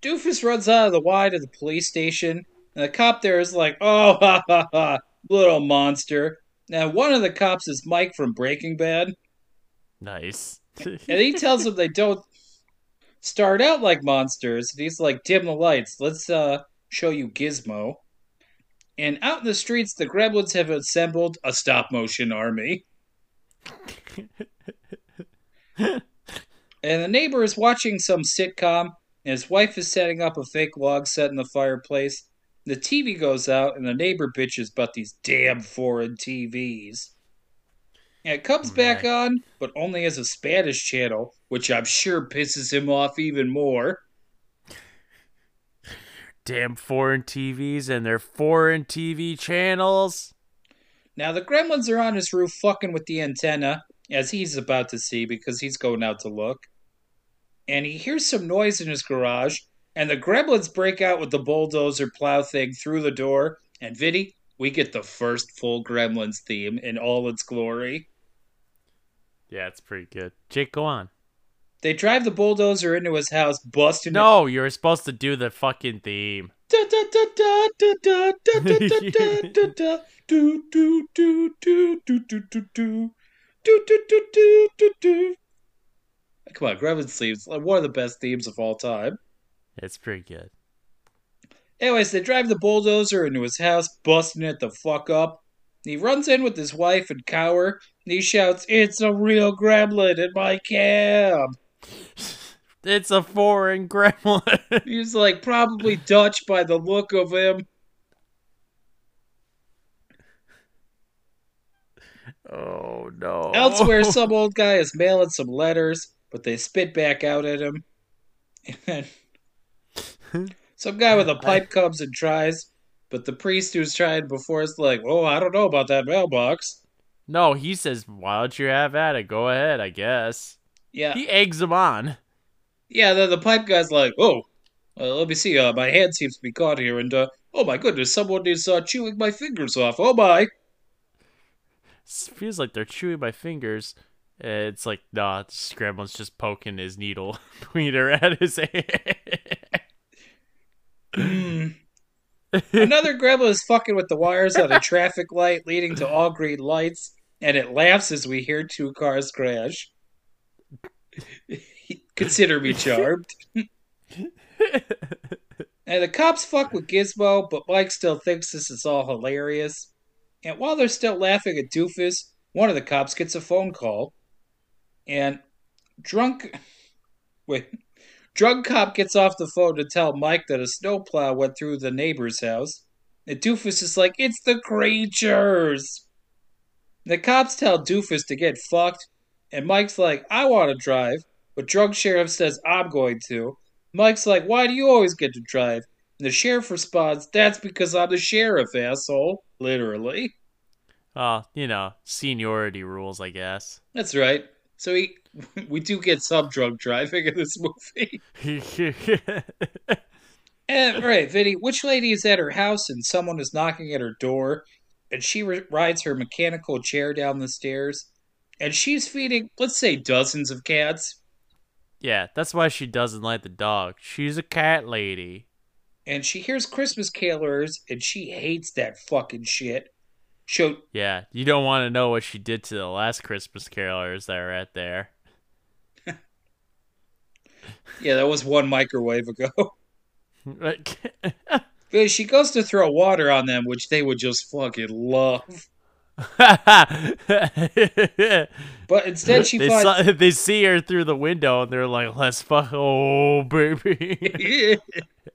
Doofus runs out of the Y to the police station, and the cop there is like, oh, ha ha ha, little monster. Now, one of the cops is Mike from Breaking Bad, nice. and he tells them they don't start out like monsters. And he's like, dim the lights, let's uh, show you Gizmo. And out in the streets, the gremlins have assembled a stop motion army. and the neighbor is watching some sitcom, and his wife is setting up a fake log set in the fireplace. The TV goes out, and the neighbor bitches about these damn foreign TVs. And it comes back Right. on, but only as a Spanish channel, which I'm sure pisses him off even more. Damn foreign TVs and their foreign TV channels. Now the gremlins are on his roof fucking with the antenna, as he's about to see because he's going out to look. And he hears some noise in his garage, and the gremlins break out with the bulldozer plow thing through the door. And Vinny, we get the first full Gremlins theme in all its glory. Yeah, it's pretty good. Jake, go on. They drive the bulldozer into his house, busting. No, it. you were supposed to do the fucking theme. Come on, Gremlins themes, one of the best themes of all time. It's pretty good. Anyways, they drive the bulldozer into his house, busting it the fuck up. He runs in with his wife and cower, and he shouts, "It's a real gremlin in my cab." It's a foreign gremlin. He's like probably Dutch by the look of him. oh no. Elsewhere, some old guy is mailing some letters, but they spit back out at him. Some guy with a pipe comes and tries, but the priest who's tried before is like, "Oh, I don't know about that mailbox." No, he says, "Why don't you have at it? Go ahead, I guess." Yeah, He eggs him on. yeah. Then the pipe guy's like, "Oh, uh, let me see. Uh, my hand seems to be caught here, and uh, oh my goodness, someone is uh, chewing my fingers off. Oh my!" Feels like they're chewing my fingers. It's like, nah, Scramble's just poking his needle pointer at his hand. Hmm. Another gremlin is fucking with the wires on a traffic light leading to all green lights, and it laughs as we hear two cars crash. Consider me charmed. and the cops fuck with Gizmo, but Mike still thinks this is all hilarious. And while they're still laughing at Doofus, one of the cops gets a phone call. And drunk. Wait. Drunk cop gets off the phone to tell Mike that a snowplow went through the neighbor's house. And Doofus is like, It's the creatures! The cops tell Doofus to get fucked, and Mike's like, I want to drive. But drunk sheriff says, I'm going to. Mike's like, Why do you always get to drive? And the sheriff responds, That's because I'm the sheriff, asshole. Literally. oh, you know, seniority rules, I guess. That's right. So he, we do get some drunk driving in this movie. And, right, Vinny, which lady is at her house and someone is knocking at her door, and she ri rides her mechanical chair down the stairs, and she's feeding, let's say, dozens of cats, yeah, that's why she doesn't like the dog. She's a cat lady. and she hears Christmas carolers, and she hates that fucking shit. So, Yeah, you don't want to know what she did to the last Christmas carolers that were at there. yeah, that was one microwave ago. But she goes to throw water on them, which they would just fucking love. But instead, she they, finds. saw, they see her through the window and they're like, "Let's fuck, oh baby."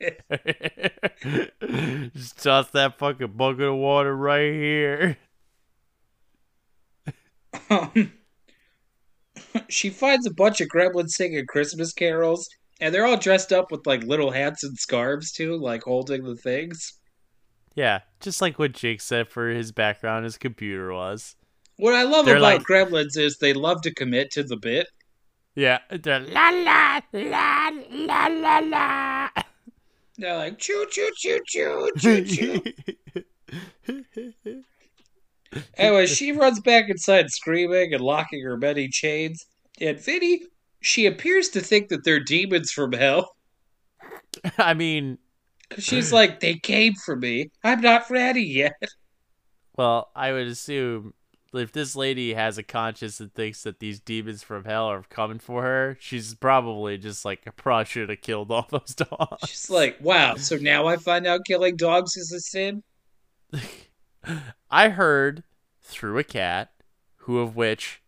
Just toss that fucking bucket of water right here. Um, she finds a bunch of gremlins singing Christmas carols, and they're all dressed up with like little hats and scarves too, like holding the things. Yeah, just like what Jake said for his background, his computer was. What I love They're about like- gremlins is they love to commit to the bit. Yeah, they're la la la la la la. They're like choo choo choo choo choo choo. anyway, she runs back inside screaming and locking her many chains. And Vinny, she appears to think that they're demons from hell. I mean, 'Cause she's like, they came for me. I'm not ready yet. well, I would assume if this lady has a conscience and thinks that these demons from hell are coming for her, she's probably just like, I probably should have killed all those dogs. She's like, wow, so now I find out killing dogs is a sin? I heard through a cat, who of which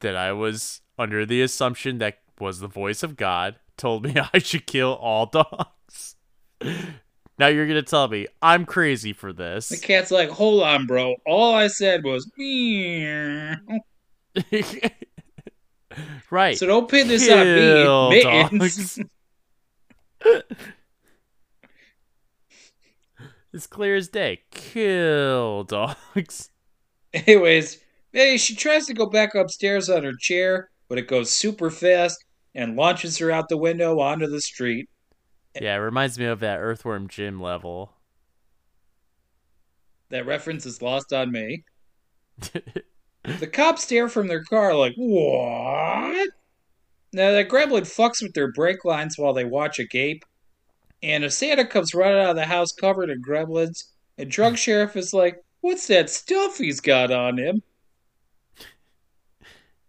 that I was under the assumption that was the voice of God, told me I should kill all dogs. Now you're gonna tell me I'm crazy for this. The cat's like, hold on, bro. All I said was, meow. right. So don't pin this Kill on me. Mittens. it's clear as day. Kill dogs. Anyways, hey, she tries to go back upstairs on her chair, but it goes super fast and launches her out the window onto the street. Yeah, it reminds me of that Earthworm Jim level. That reference is lost on me. The cops stare from their car like, what? Now, that gremlin fucks with their brake lines while they watch a gape. And a Santa comes running out of the house covered in gremlins. And drunk sheriff is like, what's that stuff he's got on him?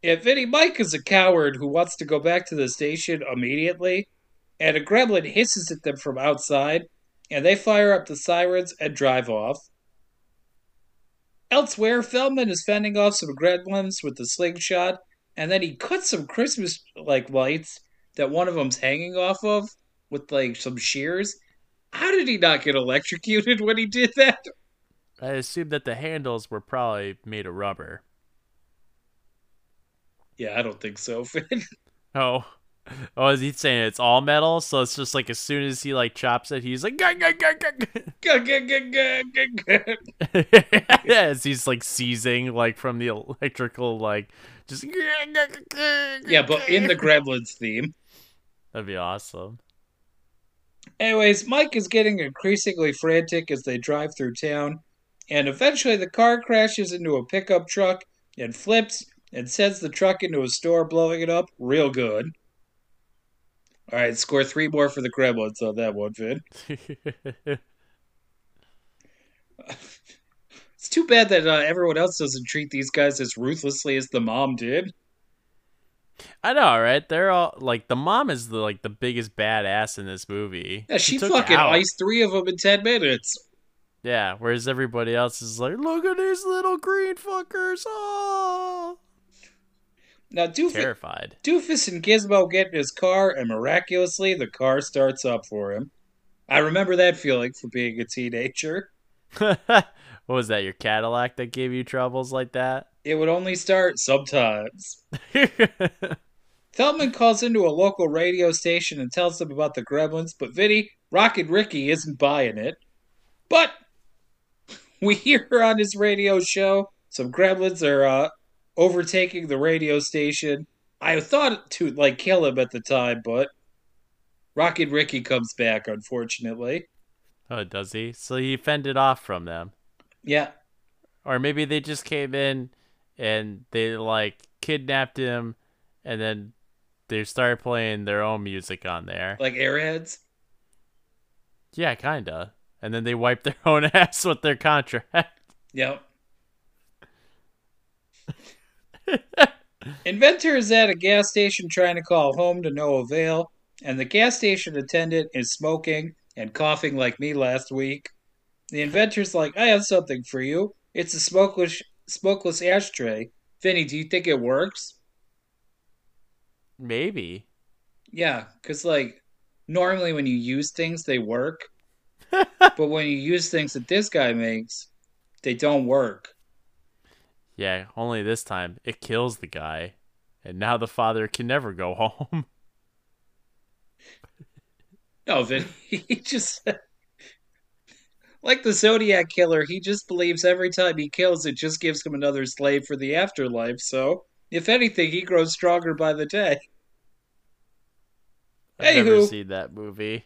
And Vinny Mike is a coward who wants to go back to the station immediately. And a gremlin hisses at them from outside. And they fire up the sirens and drive off. Elsewhere, Feldman is fending off some gremlins with the slingshot, and then he cuts some Christmas like lights that one of them's hanging off of with like some shears. How did he not get electrocuted when he did that? I assume that the handles were probably made of rubber. Yeah, I don't think so, Finn. Oh. Oh, is he saying it's all metal? So it's just like as soon as he like chops it, he's like "Gah, gah, gah, gah, Gah, gah, gah, gah, gah, gah. gah." as he's like seizing like from the electrical like just yeah, but in the Gremlins theme. That'd be awesome. Anyways, Mike is getting increasingly frantic as they drive through town, and eventually the car crashes into a pickup truck and flips and sends the truck into a store, blowing it up real good. All right, score three more for the Gremlins on that one, Vin. It's too bad that uh, everyone else doesn't treat these guys as ruthlessly as the mom did. I know, right? They're all like the mom is the like the biggest badass in this movie. Yeah, she, took fucking out. iced three of them in ten minutes. Yeah, whereas everybody else is like, look at these little green fuckers. Oh, Now, Doofus, terrified. Doofus and Gizmo get in his car, and miraculously, the car starts up for him. I remember that feeling for being a teenager. what was that? Your Cadillac that gave you troubles like that? It would only start sometimes. Feldman calls into a local radio station and tells them about the gremlins, but Vinny, Rockin' Ricky, isn't buying it. But we hear on his radio show some gremlins are uh, overtaking the radio station. I thought to like kill him at the time, but Rockin' Ricky comes back, unfortunately. oh, does he? So he fended off from them, Yeah, or maybe they just came in and they like kidnapped him, and then they started playing their own music on there. like Airheads. Yeah, kinda. And then they wiped their own ass with their contract. Yep. Inventor is at a gas station trying to call home to no avail, and the gas station attendant is smoking and coughing like me last week. The inventor's like, I have something for you. It's a smokeless smokeless ashtray. Vinny, do you think it works? Maybe. Yeah, because like normally when you use things, they work. but when you use things that this guy makes, they don't work. Yeah, only this time it kills the guy, and now the father can never go home. No, Vinny, he just like the Zodiac killer. He just believes every time he kills, it just gives him another slave for the afterlife. So, if anything, he grows stronger by the day. I've never seen that movie.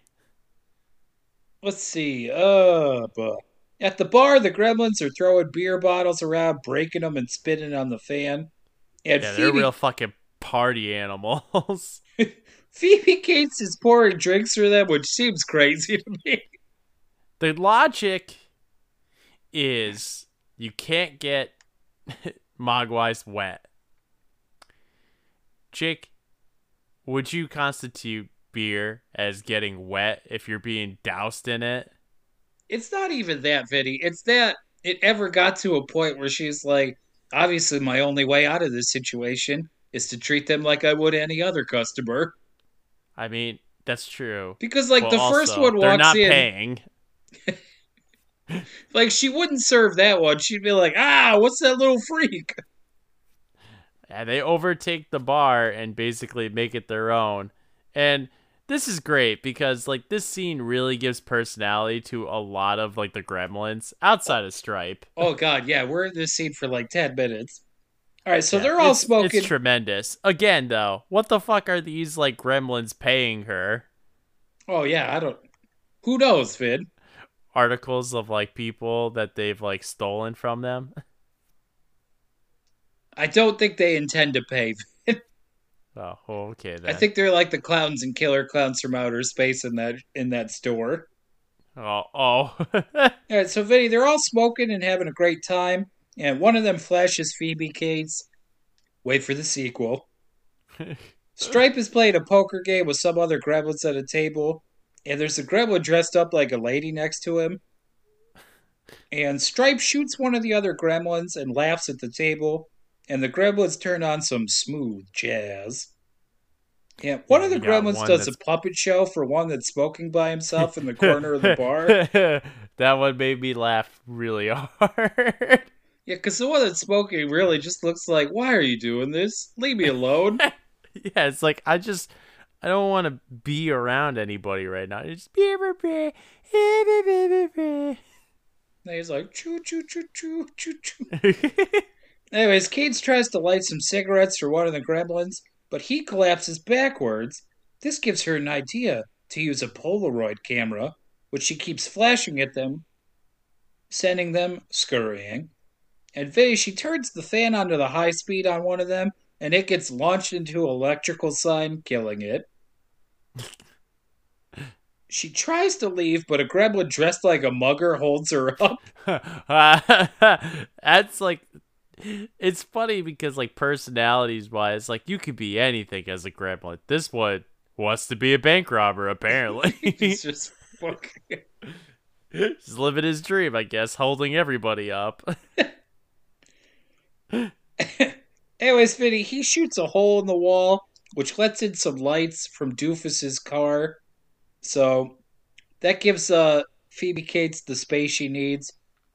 Let's see. Uh, bu- at the bar, the gremlins are throwing beer bottles around, breaking them, and spitting on the fan. And Yeah, they're real fucking party animals. Phoebe Cates is pouring drinks for them, which seems crazy to me. the logic is you can't get Mogwais wet. Jake, would you constitute beer as getting wet if you're being doused in it? It's not even that, Vinny. It's that it ever got to a point where she's like, obviously, my only way out of this situation is to treat them like I would any other customer. I mean, that's true. Because, like, Well, the first also, one they're walks not in, paying. like, she wouldn't serve that one. She'd be like, ah, what's that little freak? And they overtake the bar and basically make it their own. And this is great because like this scene really gives personality to a lot of like the gremlins outside of Stripe. Oh, God, yeah, we're in this scene for like 10 minutes. All right, so Yeah, they're all it's- smoking. It's tremendous. Again though, what the fuck are these like gremlins paying her? oh, yeah, I don't. Who knows, Finn? Articles of like people that they've like stolen from them. I don't think they intend to pay. Oh, okay then. I think they're like the clowns and killer clowns from outer space in that in that store. Oh, oh. All right, so Vinny, they're all smoking and having a great time, and one of them flashes Phoebe Cates. Wait for the sequel. Stripe is playing a poker game with some other gremlins at a table, and there's a gremlin dressed up like a lady next to him. And Stripe shoots one of the other gremlins and laughs at the table, and the gremlins turn on some smooth jazz. Yeah, one Yeah, of the gremlins does a puppet show for one that's smoking by himself in the corner of the bar. that one made me laugh really hard. Yeah, because the one that's smoking really just looks like, why are you doing this? Leave me alone. yeah, it's like I just I don't want to be around anybody right now. It's just he's like, choo, choo, choo, choo, choo, choo. Anyways, Cates tries to light some cigarettes for one of the gremlins, but he collapses backwards. This gives her an idea to use a Polaroid camera, which she keeps flashing at them, sending them scurrying. And Vinny, she turns the fan onto the high speed on one of them, and it gets launched into an electrical sign, killing it. She tries to leave, but a gremlin dressed like a mugger holds her up. That's like it's funny because like personalities wise, like you could be anything as a gremlin. This one wants to be a bank robber, apparently. He's just fucking. He's living his dream, I guess, holding everybody up. Anyways, Vinny, he shoots a hole in the wall, which lets in some lights from Doofus's car. So that gives uh, Phoebe Cates the space she needs.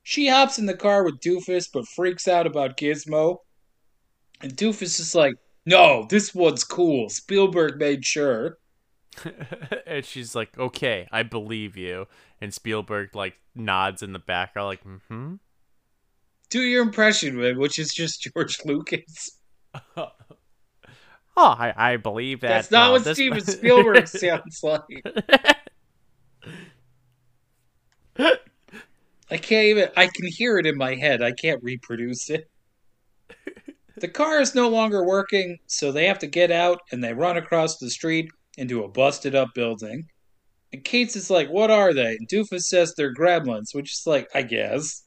She hops in the car with Doofus, but freaks out about Gizmo. And Doofus is like, no, this one's cool. Spielberg made sure. and she's like, "Okay, I believe you." And Spielberg like nods in the background, like, mm hmm. Do your impression, man, which is just George Lucas. Oh, I, I believe that. That's not uh, what this- Steven Spielberg sounds like. I can't even. I can hear it in my head. I can't reproduce it. The car is no longer working, so they have to get out and they run across the street into a busted up building. And Cates is like, What are they? And Doofus says they're gremlins, which is like, I guess.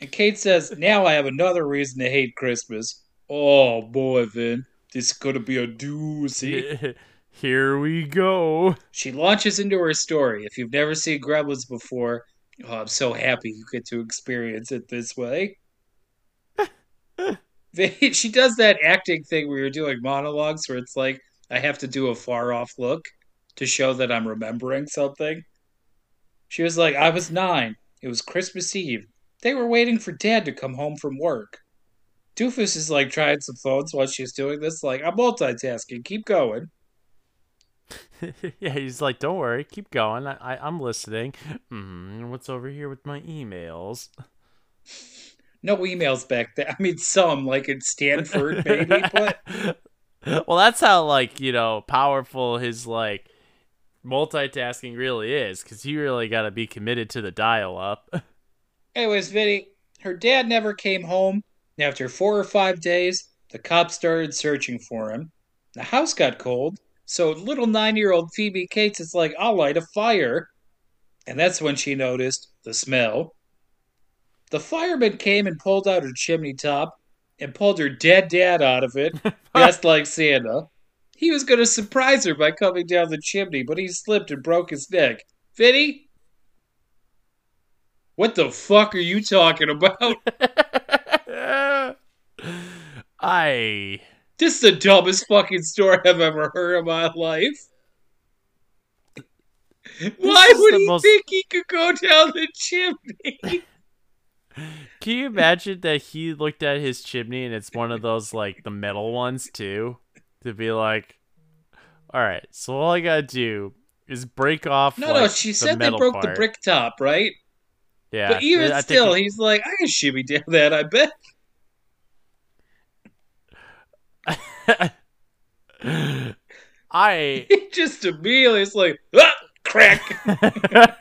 And Kate says, Now I have another reason to hate Christmas. Oh boy, Vin. This is gonna be a doozy. Here we go. She launches into her story. If you've never seen Gremlins before, Oh, I'm so happy you get to experience it this way. she does that acting thing where you're doing monologues where it's like I have to do a far off look to show that I'm remembering something. She was like, I was nine. It was Christmas Eve. They were waiting for dad to come home from work. Doofus is like trying some phones while she's doing this, like, I'm multitasking, keep going. yeah, he's like, "Don't worry, keep going. I, I am listening." Mm, what's over here with my emails? No emails back then. I mean, some like in Stanford, maybe, but well, that's how like you know powerful his like multitasking really is, because you really got to be committed to the dial-up. Anyways, Vinny, her dad never came home. After four or five days, the cops started searching for him. The house got cold, so little nine year old Phoebe Cates is like, I'll light a fire. And that's when she noticed the smell. The fireman came and pulled out her chimney top and pulled her dead dad out of it, dressed like Santa. He was going to surprise her by coming down the chimney, but he slipped and broke his neck. Vinny? What the fuck are you talking about? I this is the dumbest fucking story I've ever heard in my life. Why would he most... think he could go down the chimney? Can you imagine that he looked at his chimney and it's one of those like the metal ones too? To be like, all right, so all I gotta do is break off. No, like, no, she the said they broke part. the brick top, right? Yeah, but even I still, he's like, I can shimmy down that. I bet. I just immediately it's like ah, crack.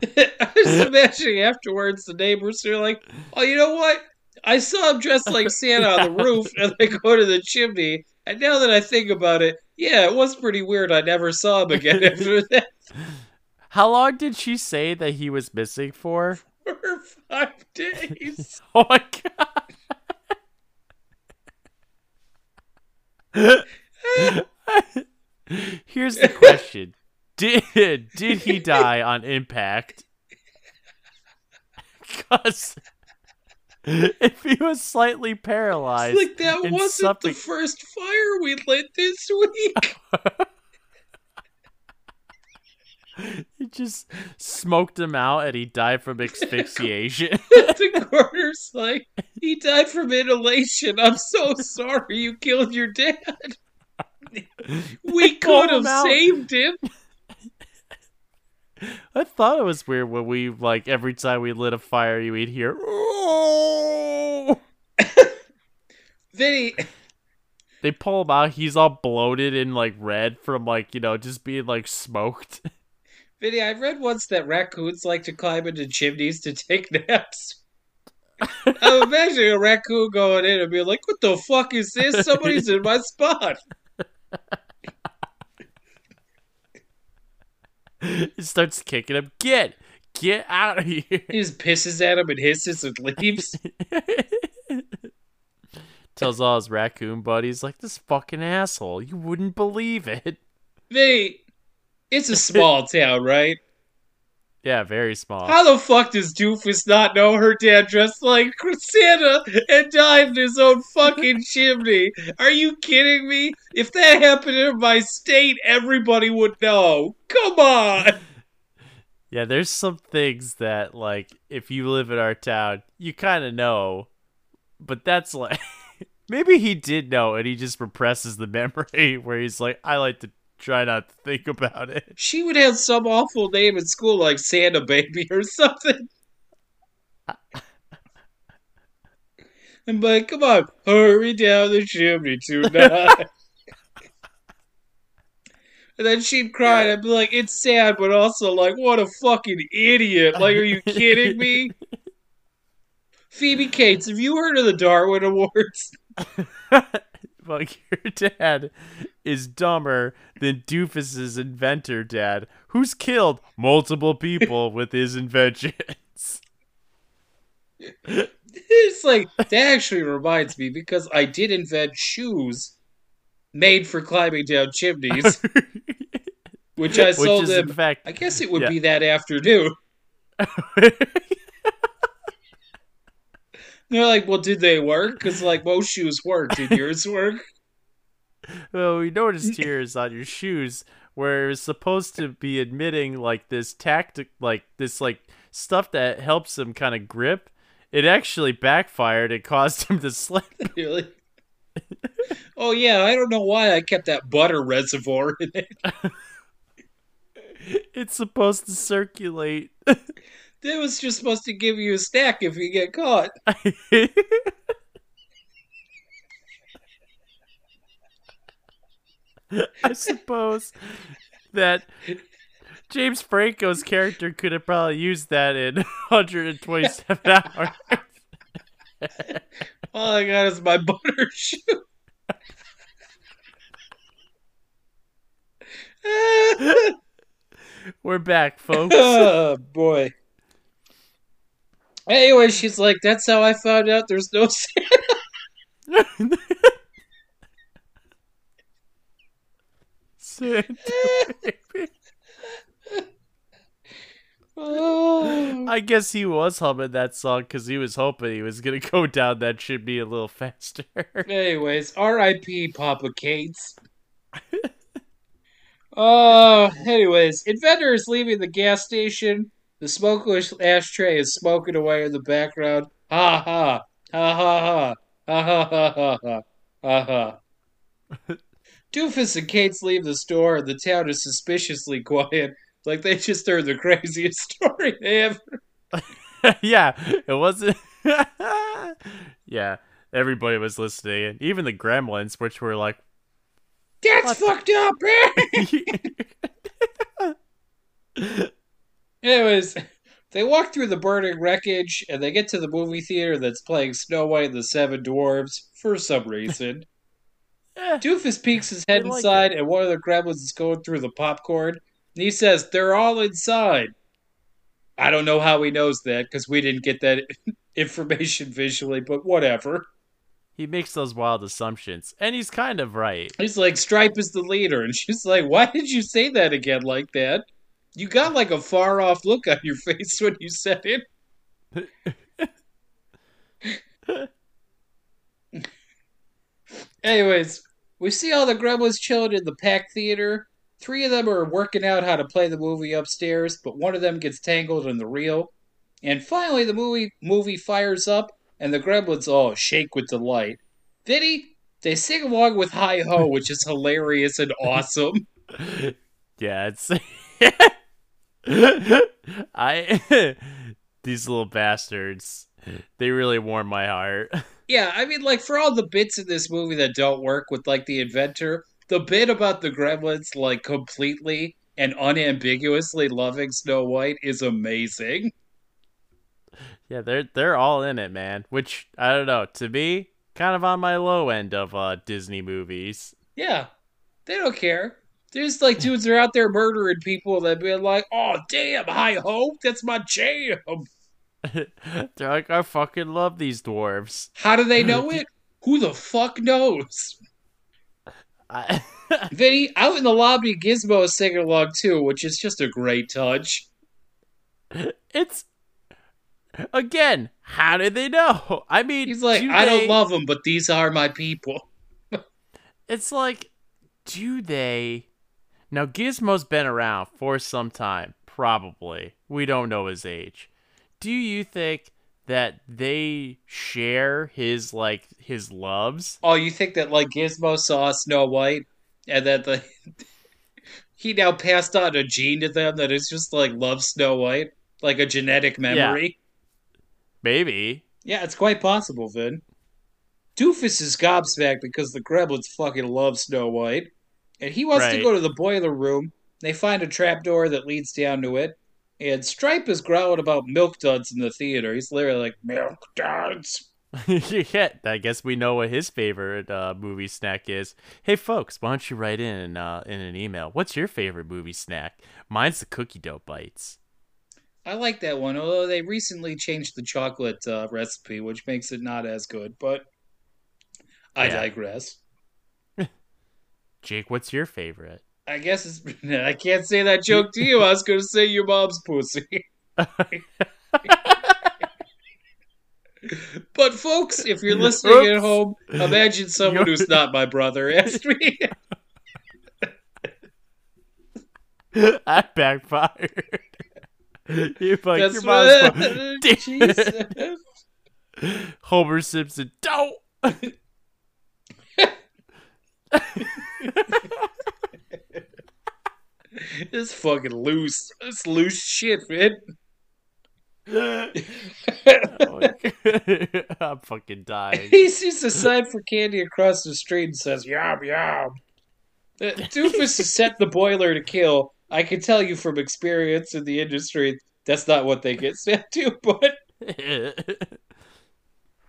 I was imagining afterwards the neighbors are like, "Oh, you know what? I saw him dressed like Santa on the roof, and they go to the chimney. And now that I think about it, yeah, it was pretty weird. I never saw him again after that." How long did she say that he was missing for? For five days. oh my god. Here's the question. Did did he die on impact? Cuz if he was slightly paralyzed, like that wasn't something... the first fire we lit this week. He just smoked him out and he died from asphyxiation. the coroner's like, he died from inhalation. I'm so sorry you killed your dad. We could have saved him. I thought it was weird when we like every time we lit a fire, you would hear. Oh! Vinny. They pull him out. He's all bloated and like red from like you know just being like smoked. Vinny, I read once that raccoons like to climb into chimneys to take naps. I'm imagining a raccoon going in and being like, "What the fuck is this? Somebody's in my spot." It starts kicking him. Get, get out of here! He just pisses at him and hisses and leaves. Tells all his raccoon buddies, like, "This fucking asshole! You wouldn't believe it." Vinny, it's a small town, right? Yeah, very small. How the fuck does Doofus not know her dad dressed like Santa and died in his own fucking chimney? Are you kidding me? If that happened in my state, everybody would know. Come on. Yeah, there's some things that, like, if you live in our town, you kind of know. But that's like. Maybe he did know and he just represses the memory where he's like, I like to try not to think about it. She would have some awful name in school like Santa Baby or something. and like, come on, hurry down the chimney tonight. and then she'd cry, and I'd be like, it's sad, but also like, what a fucking idiot! Like, are you kidding me? Phoebe Cates, have you heard of the Darwin Awards? like your dad is dumber than Doofus's inventor dad, who's killed multiple people with his inventions. It's like that actually reminds me because I did invent shoes. made for climbing down chimneys, which I sold him. in fact I guess it would Yeah. be that afternoon. They're like, well, did they work? Because like most shoes work. Did yours work? well, we noticed here is on your shoes where it was supposed to be admitting like this tactic, like this like stuff that helps him kind of grip. It actually backfired It caused him to slip. really? oh yeah, I don't know why I kept that butter reservoir in it. It's supposed to circulate. It was just supposed to give you a stack if you get caught. I suppose that James Franco's character could have probably used that in 127 hours. All I got is my butter shoe. We're back, folks. oh boy. Anyway, she's like, "That's how I found out there's no Santa." Oh. I guess he was humming that song because he was hoping he was gonna go down that chimney a little faster. Anyways, R.I.P. Papa Cates. Uh, anyways, Inventor is leaving the gas station. The smokeless ashtray is smoking away in the background. Ha. Ha ha ha. Ha ha ha ha ha. Ha ha. Doofus and Cates leave the store, and the town is suspiciously quiet. Like they just heard the craziest story they ever. yeah, it wasn't. yeah, everybody was listening, and even the gremlins, which were like, That's fucked up! Anyways, they walk through the burning wreckage and they get to the movie theater that's playing Snow White and the Seven Dwarves for some reason. Doofus peeks his head They like inside and one of the gremlins is going through the popcorn. And he says, They're all inside. I don't know how he knows that because we didn't get that information visually, but whatever. he makes those wild assumptions, and he's kind of right. He's like, Stripe is the leader. And she's like, Why did you say that again like that? You got like a far off look on your face when you said it. Anyways, we see all the gremlins chilling in the packed theater. Three of them are working out how to play the movie upstairs, but one of them gets tangled in the reel. And finally, the movie movie fires up, and the gremlins all shake with delight. Vinny, they sing along with Hi Ho, which is hilarious and awesome. Yeah, it's. I. These little bastards. They really warm my heart. Yeah, I mean, like, for all the bits in this movie that don't work with, like, the inventor, the bit about the gremlins, like, completely and unambiguously loving Snow White is amazing. Yeah, they're they're all in it, man. Which I don't know. To me, kind of on my low end of uh Disney movies. Yeah, they don't care. There's, like, dudes are out there murdering people that be like, oh, damn, Hi Ho, that's my jam. they're like, I fucking love these dwarves. How do they know it? Who the fuck knows? I, Vinny, out in the lobby, Gizmo is singing along too, which is just a great touch. it's again. How did they know? I mean, He's like, do I they- don't love them, but these are my people. It's like, do they? Now Gizmo's been around for some time, probably. We don't know his age. Do you think that they share his like his loves? Oh, you think that like Gizmo saw Snow White and that the he now passed on a gene to them that is just like love Snow White, like a genetic memory? Maybe. Yeah, it's quite possible, Vin. Doofus is gobsmacked because the gremlins fucking love Snow White, and he wants to go to the boiler room. They find a trapdoor that leads down to it, and Stripe is growling about milk duds in the theater. He's literally like, "Milk duds." yeah, I guess we know what his favorite uh, movie snack is. Hey, folks, why don't you write in uh, in an email? What's your favorite movie snack? Mine's the cookie dough bites. I like that one, although they recently changed the chocolate uh, recipe, which makes it not as good. But I Yeah. digress. Jake, what's your favorite? I guess it's. I can't say that joke to you. I was going to say your mom's pussy. But folks, if you're listening at home, imagine someone You're- who's not my brother asked me. I backfired. you like That's your mom's Jesus. Homer Simpson. Don't. It's fucking loose. It's loose shit, man. I'm fucking dying. he sees a sign for candy across the street and says, Yum, yum. Uh, Doofus has set the boiler to kill. I can tell you from experience in the industry, that's not what they get sent to, but.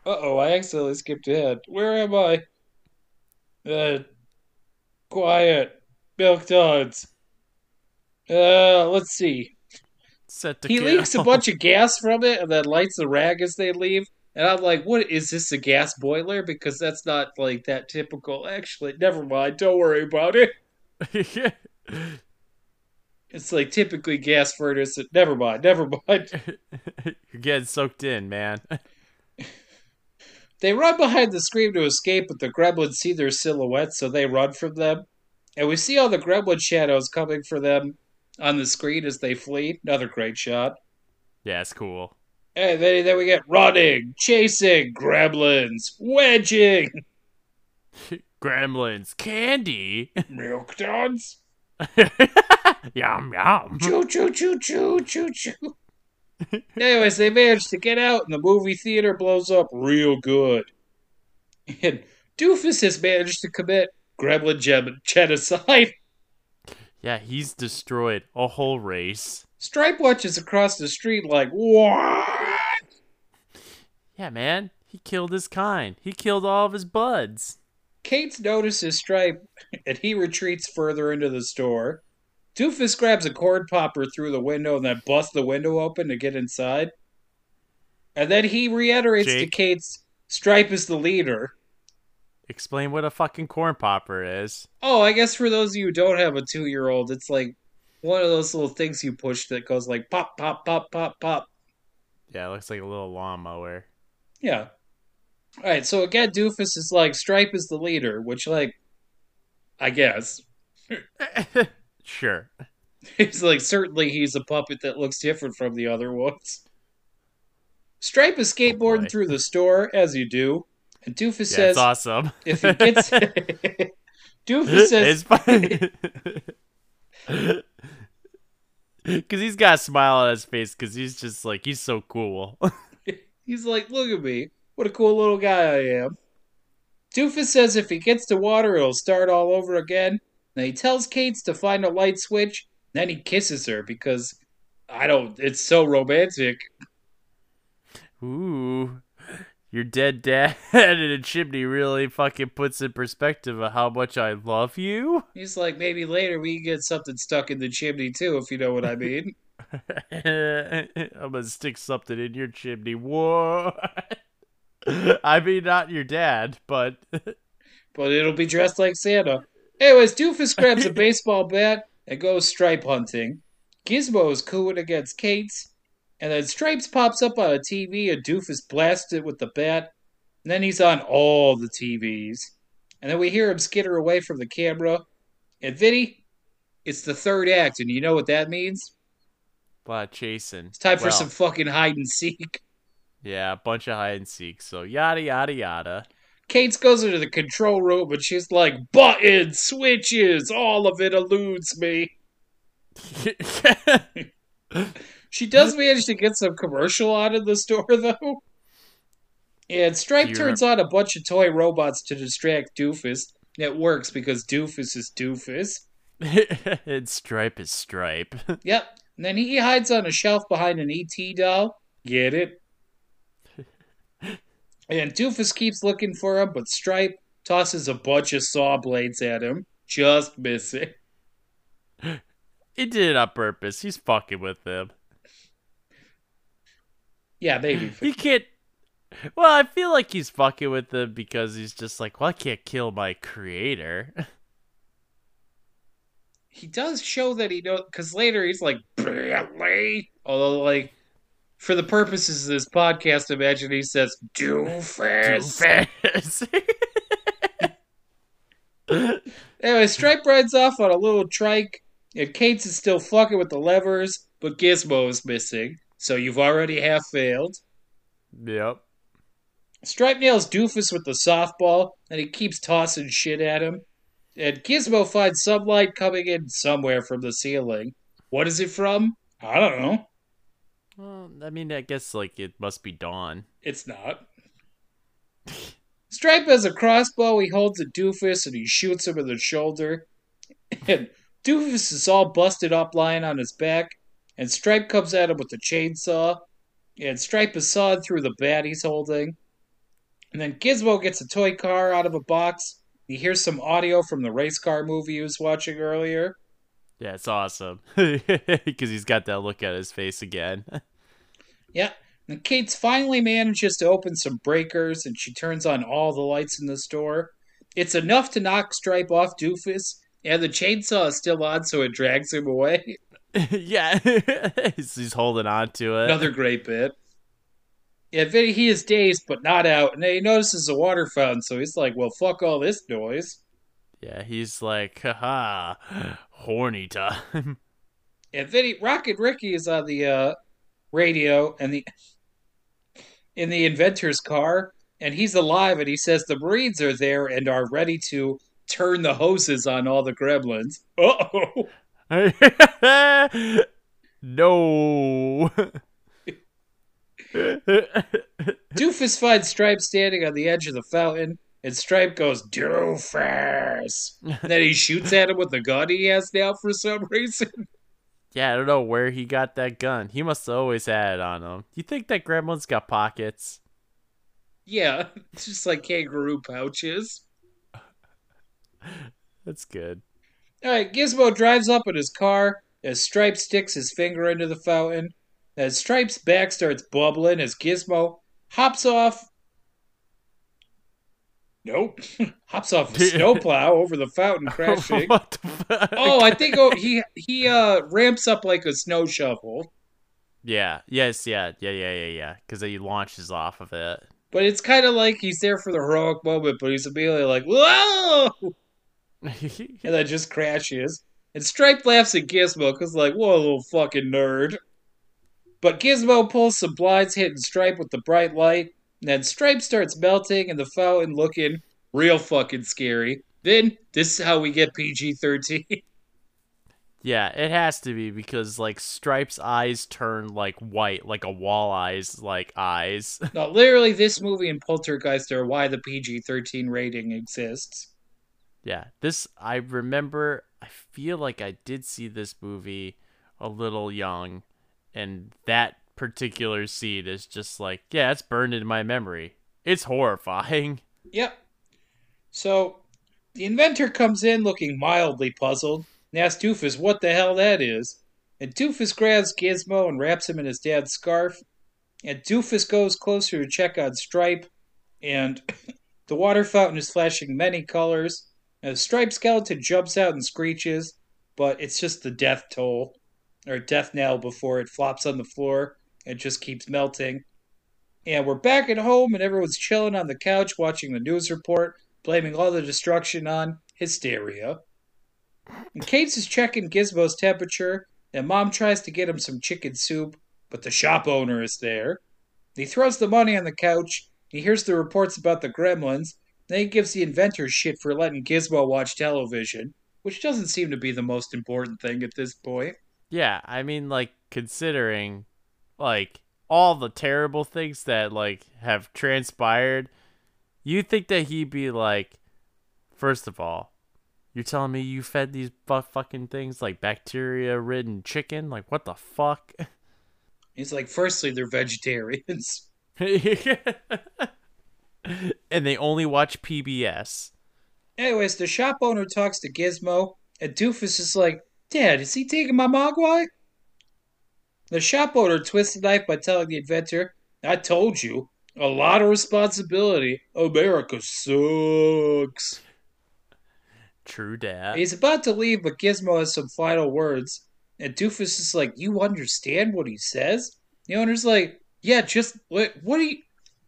Uh oh, I accidentally skipped ahead. Where am I? Uh, quiet. Milk duds. Uh, let's see. Set to He kill. leaks a bunch of gas from it and then lights the rag as they leave. And I'm like, what is this a gas boiler? Because that's not like that typical. Actually, never mind. Don't worry about it. It's like typically gas furnace. Never mind. Never mind. You're getting soaked in, man. They run behind the screen to escape, but the gremlins see their silhouettes, so they run from them. And we see all the gremlin shadows coming for them on the screen as they flee. Another great shot. Yeah, it's cool. And then, then we get running, chasing, gremlins, wedging, Gremlins, candy. milk duds. yum yum. Choo choo choo choo choo choo. Anyways, they manage to get out, and the movie theater blows up real good. And Doofus has managed to commit gremlin gem- genocide. Yeah, he's destroyed a whole race. Stripe watches across the street like, what? Yeah, man. He killed his kind. He killed all of his buds. Kate notices Stripe, and he retreats further into the store. Doofus grabs a corn popper through the window and then busts the window open to get inside. And then he reiterates to Jake. Kate's Stripe is the leader. Explain what a fucking corn popper is. Oh, I guess for those of you who don't have a two year old, it's like one of those little things you push that goes like pop, pop, pop, pop, pop. Yeah, it looks like a little lawnmower. Yeah. Alright, so again, Doofus is like, Stripe is the leader, which, like, I guess. sure. He's like, certainly he's a puppet that looks different from the other ones. Stripe is oh, skateboarding boy. through the store, as you do, and Doofus Yeah, says, it's awesome. if he gets. Doofus says. Because he's got a smile on his face because he's just like, he's so cool. He's like, look at me. What a cool little guy I am. Doofus says if he gets to water, it'll start all over again. Then he tells Cates to find a light switch. Then he kisses her because I don't. It's so romantic. Ooh. Your dead dad in a chimney really fucking puts in perspective of how much I love you. He's like, maybe later we can get something stuck in the chimney too, if you know what I mean. I'm gonna stick something in your chimney. What? I mean, not your dad, but but it'll be dressed like Santa. Anyways, Doofus grabs a baseball bat and goes stripe hunting. Gizmo is cooing against Cates, and then Stripes pops up on a TV and Doofus blasts it with the bat. And then he's on all the TVs. And then we hear him skitter away from the camera. And Vinny, it's the third act, and you know what that means? a of chasing. It's time for Well, some fucking hide and seek. Yeah, a bunch of hide and seek. So yada yada yada. Cates goes into the control room, and she's like, buttons, switches, all of it eludes me. She does manage to get some commercial out of the store, though. And Stripe turns on a bunch of toy robots to distract Doofus. It works because Doofus is Doofus. and stripe is stripe. Yep. And then he hides on a shelf behind an ET doll. Get it? And Doofus keeps looking for him, but Stripe tosses a bunch of saw blades at him. Just missing. he did it on purpose. He's fucking with them. Yeah, maybe. He can't. Well, I feel like he's fucking with them because he's just like, well, I can't kill my creator. he does show that he knows because later he's like Billy. Although, like, for the purposes of this podcast, imagine he says doofus. Doofus. Anyway, Stripe rides off on a little trike, and Cates is still fucking with the levers, but Gizmo is missing. So you've already half failed. yep. Stripe nails Doofus with the softball, and he keeps tossing shit at him. And Gizmo finds some light coming in somewhere from the ceiling. What is it from? I don't know. Well, I mean, I guess like it must be dawn. It's not. Stripe has a crossbow. He holds a Doofus and he shoots him in the shoulder. And Doofus is all busted up lying on his back. And Stripe comes at him with a chainsaw. And Stripe is sawed through the bat he's holding. And then Gizmo gets a toy car out of a box. He hears some audio from the race car movie he was watching earlier. Yeah, it's awesome because he's got that look at his face again. Yeah. And Cates finally manages to open some breakers and she turns on all the lights in the store. It's enough to knock Stripe off Doofus, and the chainsaw is still on, so it drags him away. yeah, he's holding on to it. Another great bit. Yeah, Vinny, he is dazed but not out, and then he notices a water fountain, so he's like, well, fuck all this noise. Yeah, he's like, haha, horny time. And Vinny, Rockin' Ricky is on the uh, radio and the in the inventor's car, and he's alive, and he says the Marines are there and are ready to turn the hoses on all the gremlins. Uh-oh. no. Doofus finds Stripe standing on the edge of the fountain, and Stripe goes, Doofus! And then he shoots at him with the gun he has now for some reason. yeah, I don't know where he got that gun. He must have always had it on him. You think that gremlin's got pockets? Yeah, it's just like kangaroo pouches. That's good. Alright, Gizmo drives up in his car as Stripe sticks his finger into the fountain. As Stripe's back starts bubbling, as Gizmo hops off. Nope. hops off a snowplow over the fountain, crashing. what the oh, I think oh, he he uh ramps up like a snow shovel, Yeah. Yes. Yeah. Yeah. Yeah. Yeah. Yeah. Because he launches off of it. but it's kind of like he's there for the heroic moment, but he's immediately like, "Whoa!" and then just crashes. And Stripe laughs at Gizmo because, like, what a little fucking nerd. But Gizmo pulls some blinds, hitting Stripe with the bright light. And then Stripe starts melting, and the fountain looking real fucking scary. Then, this is how we get PG 13. yeah, it has to be because like Stripe's eyes turn like white, like a walleye's like eyes. now, literally, this movie and Poltergeist are why the PG 13 rating exists. Yeah, this I remember. I feel like I did see this movie a little young, and that particular scene is just like, yeah, it's burned in my memory. It's horrifying. Yep. So, the inventor comes in looking mildly puzzled and asks Doofus what the hell that is. And Doofus grabs Gizmo and wraps him in his dad's scarf. And Doofus goes closer to check on Stripe. And the water fountain is flashing many colors. And the Stripe skeleton jumps out and screeches, but it's just the death toll, or death knell before it flops on the floor and just keeps melting. And we're back at home, and everyone's chilling on the couch watching the news report, blaming all the destruction on hysteria. And Cates is checking Gizmo's temperature, and Mom tries to get him some chicken soup, but the shop owner is there. He throws the money on the couch, he hears the reports about the gremlins, then he gives the inventor shit for letting Gizmo watch television, which doesn't seem to be the most important thing at this point. Yeah, I mean, like considering, like all the terrible things that like have transpired, you think that he'd be like, first of all, you're telling me you fed these fu- fucking things like bacteria-ridden chicken? Like what the fuck? He's like, firstly, they're vegetarians. and they only watch PBS. Anyways, the shop owner talks to Gizmo, and Doofus is like, Dad, is he taking my mogwai? The shop owner twists the knife by telling the inventor, I told you, a lot of responsibility. America sucks. True dad. He's about to leave, but Gizmo has some final words. And Doofus is like, You understand what he says? The owner's like, Yeah, just what, what do you.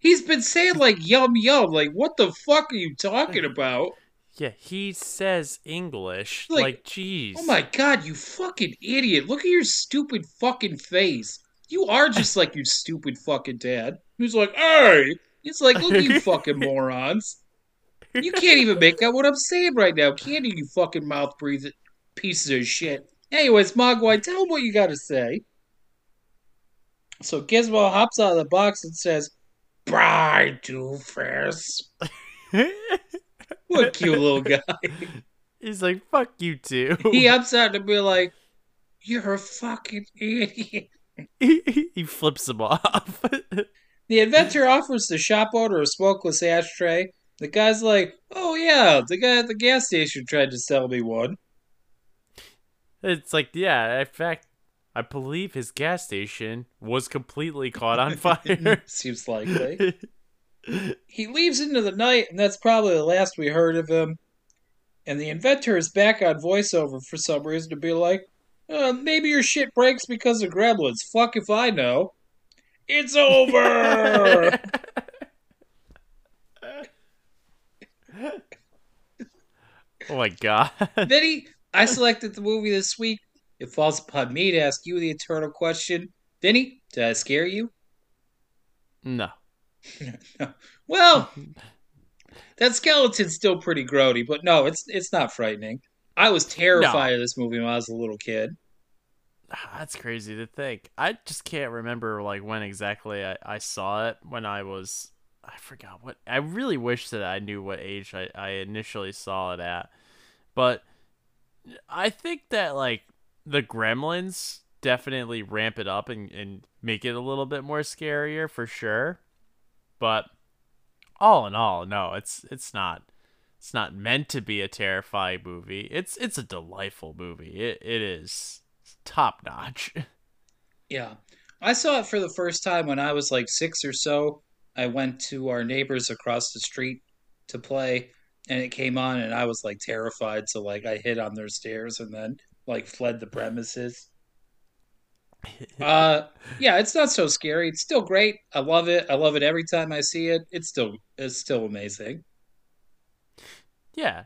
He's been saying like yum yum. Like, what the fuck are you talking about? Yeah, he says English. Like, Like, jeez. Oh my god, you fucking idiot. Look at your stupid fucking face. You are just like your stupid fucking dad. He's like, Hey! He's like, Look at you fucking morons. You can't even make out what I'm saying right now, can you, you fucking mouth breathing pieces of shit? Anyways, Mogwai, tell him what you gotta say. So Gizmo hops out of the box and says, Bye, Doofus. What a cute little guy. He's like, fuck you too. he hops out to be like, You're a fucking idiot. he flips him off. The inventor offers the shop owner a smokeless ashtray. The guy's like, Oh, yeah, the guy at the gas station tried to sell me one. it's like, yeah, in fact, I believe his gas station was completely caught on fire. Seems likely. he leaves into the night, and that's probably the last we heard of him. And the inventor is back on voiceover for some reason to be like, uh, maybe your shit breaks because of gremlins. Fuck if I know. It's over! oh my god. Vinny, I selected the movie this week. It falls upon me to ask you the eternal question. Vinny, did I scare you? No. Well, that skeleton's still pretty grody, but no, it's it's not frightening. I was terrified of this movie when I was a little kid. That's crazy to think. I just can't remember like when exactly I, I saw it when I was I forgot what I really wish that I knew what age I, I initially saw it at. But I think that like the gremlins definitely ramp it up and, and make it a little bit more scarier for sure. But all in all, no, it's it's not it's not meant to be a terrifying movie. It's it's a delightful movie. It it is top notch. Yeah. I saw it for the first time when I was like six or so. I went to our neighbors across the street to play, and it came on, and I was like terrified. So, like, I hid on their stairs and then, like, fled the premises. Uh, yeah, it's not so scary. It's still great. I love it. I love it every time I see it. It's still, it's still amazing. yeah,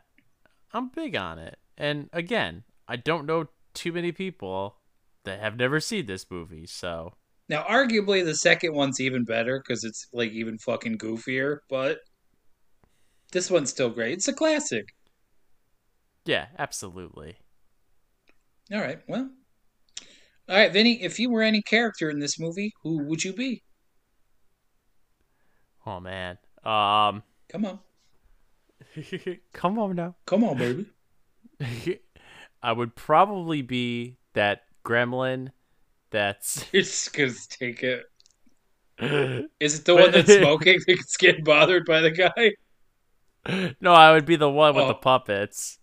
I'm big on it. And again, I don't know too many people that have never seen this movie, so Now, arguably, the second one's even better because it's like even fucking goofier, but this one's still great. It's a classic. yeah, absolutely. All right, well. All right, Vinny, if you were any character in this movie, who would you be? Oh man. Um Come on. come on now. Come on, baby. I would probably be that gremlin that's You're just going to take it. Is it the one that's smoking that's getting bothered by the guy? No, I would be the one with Oh. the puppets.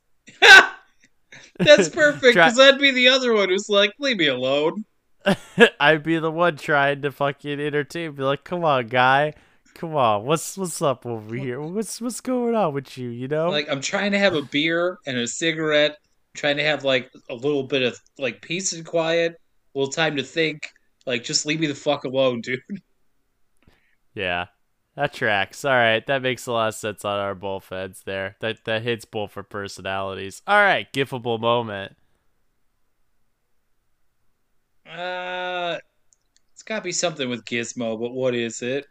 That's perfect, because I'd be the other one who's like, leave me alone. I'd be the one trying to fucking entertain. Be like, come on, guy, come on. What's what's up over here? What's what's going on with you? You know? Like, I'm trying to have a beer and a cigarette, trying to have, like, a little bit of, like, peace and quiet, a little time to think. Like, just leave me the fuck alone, dude. yeah, that tracks. All right, that makes a lot of sense on our both heads there. That that hits both for personalities. All right, gifable moment. Uh, it's got to be something with Gizmo, but what is it?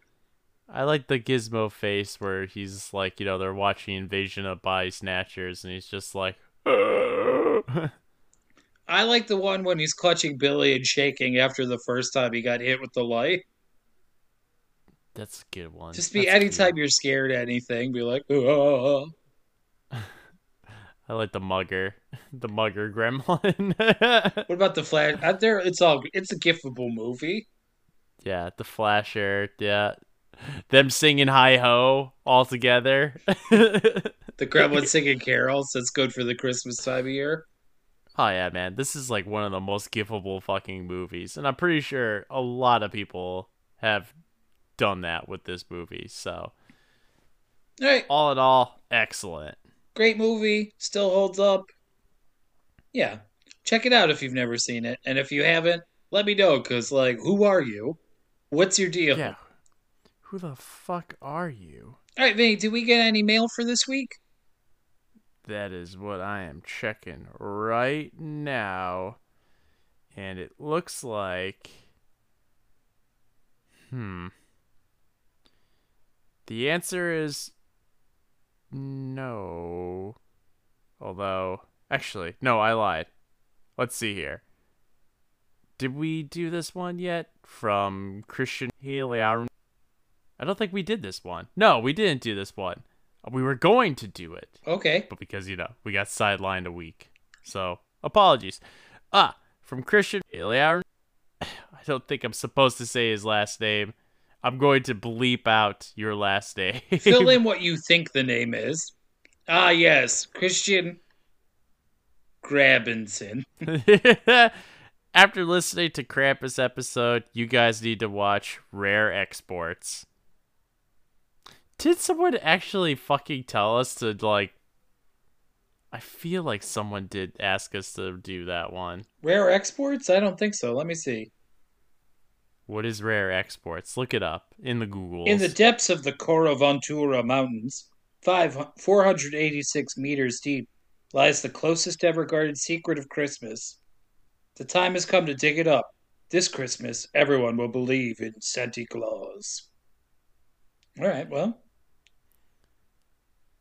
I like the Gizmo face where he's like, you know, they're watching Invasion of Body Snatchers, and he's just like, I like the one when he's clutching Billy and shaking after the first time he got hit with the light. That's a good one. Just be That's anytime you're scared of anything, be like, oh. I like the mugger, the mugger gremlin. What about the flash? Out there, it's all it's a giftable movie. yeah, the flasher. Yeah, them singing "Hi Ho" all together. The gremlin singing carols. That's good for the Christmas time of year. Oh yeah, man, this is like one of the most giftable fucking movies, and I'm pretty sure a lot of people have done that with this movie. So All right, all in all, excellent. Great movie, still holds up. Yeah, check it out if you've never seen it, and if you haven't, let me know. Cause like, who are you? What's your deal? Yeah. Who the fuck are you? All right, Vinny, did we get any mail for this week? That is what I am checking right now. And it looks like. Hmm. The answer is no. Although, actually, no, I lied. Let's see here. Did we do this one yet? From Christian Heliar? I don't think we did this one. No, we didn't do this one. We were going to do it Okay. but because you know we got sidelined a week, so apologies. Ah, from Christian Eliar. I don't think I'm supposed to say his last name. I'm going to bleep out your last name. Fill in what you think the name is. Ah, yes, Christian Grabinson. After listening to Krampus episode, you guys need to watch Rare Exports. Did someone actually fucking tell us to like? I feel like someone did ask us to do that one. Rare exports? I don't think so. Let me see. What is Rare Exports? Look it up in the Google. In the depths of the Korvatunturi Mountains, five, 486 meters deep, lies the closest ever guarded secret of Christmas. The time has come to dig it up. This Christmas, everyone will believe in Santa Claus. All right, well.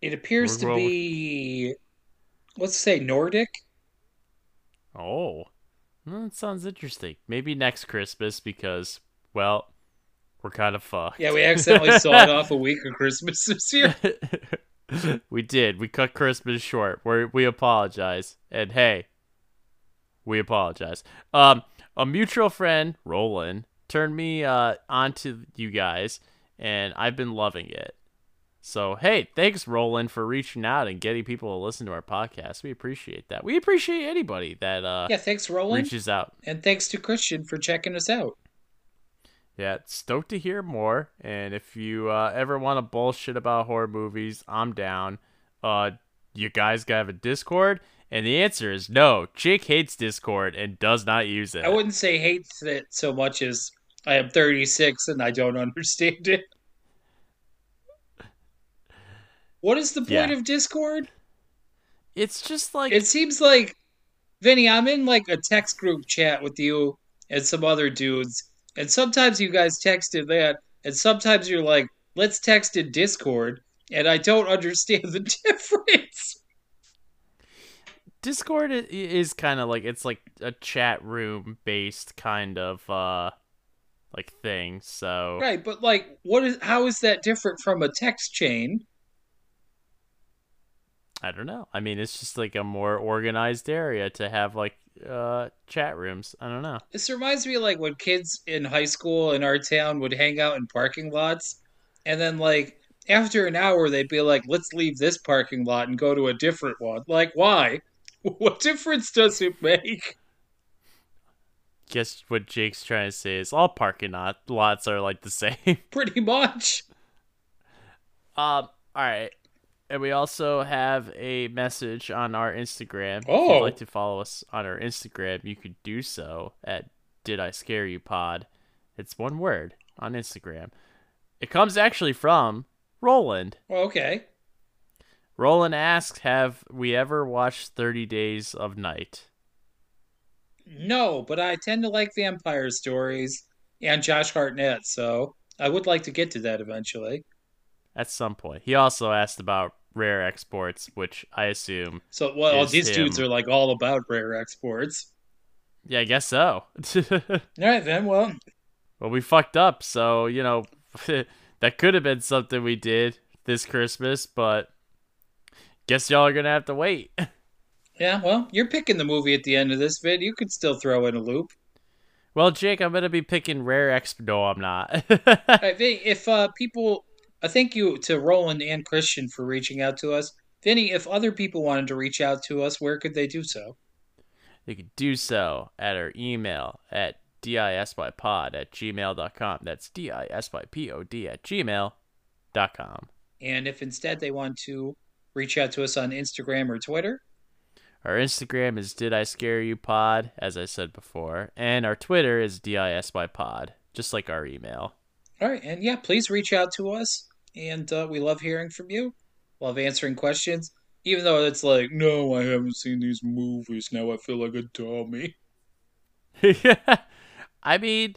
It appears We're to be, let's say, Nordic. Oh, well, that sounds interesting. Maybe next Christmas because, well, we're kind of fucked. Yeah, we accidentally sawed off a week of Christmas this year. we did. We cut Christmas short. We we apologize. And hey, we apologize. Um, a mutual friend, Roland, turned me uh onto you guys, and I've been loving it. So hey, thanks Roland for reaching out and getting people to listen to our podcast. We appreciate that. We appreciate anybody that uh Yeah, thanks, Roland. reaches out. And thanks to Christian for checking us out. Yeah, stoked to hear more. And if you uh, ever want to bullshit about horror movies, I'm down. Uh, you guys gotta have a Discord? And the answer is no. Jake hates Discord and does not use it. I wouldn't say hates it so much as I am 36 and I don't understand it. What is the point Yeah. of Discord? It's just like It seems like, Vinny, I'm in like a text group chat with you and some other dudes, and sometimes you guys texted that, and sometimes you're like, let's text in Discord, and I don't understand the difference. Discord is kind of like it's like a chat room based kind of uh like thing. So Right, but like, what is? How is that different from a text chain? I don't know. I mean, it's just like a more organized area to have like uh chat rooms. I don't know. This reminds me like when kids in high school in our town would hang out in parking lots, and then like after an hour they'd be like, "Let's leave this parking lot and go to a different one." Like, why? What difference does it make? Guess what Jake's trying to say is all parking lot lots are like the same. Pretty much. Um, all right. And we also have a message on our Instagram. Oh. If Oh. you'd like oh. to follow us on our Instagram, you could do so at Did I Scare You Pod. It's one word on Instagram. It comes actually from Roland. Well, okay. Roland asks, Have we ever watched 30 Days of Night? No, but I tend to like vampire stories and Josh Hartnett, so I would like to get to that eventually. At some point. He also asked about rare exports, which I assume. So, well, these dudes are like all about rare exports. Yeah, I guess so. All right, then. Well, Well, we fucked up, so you know that could have been something we did this Christmas, but guess y'all are gonna have to wait. yeah. Well, you're picking the movie at the end of this vid. You could still throw in a loop. well, Jake, I'm gonna be picking rare exp. No, I'm not. Vinny, if uh, people, uh, thank you to Roland and Christian for reaching out to us. Vinny, if other people wanted to reach out to us, where could they do so? They could do so at our email at disypod at gmail.com. That's disypod at gmail.com. And if instead they want to reach out to us on Instagram or Twitter. Our Instagram is Did I Scare You Pod, as I said before, and our Twitter is DISY Pod, just like our email. All right, and yeah, please reach out to us, and uh, we love hearing from you. Love answering questions, even though it's like, no, I haven't seen these movies. Now I feel like a dummy. I mean,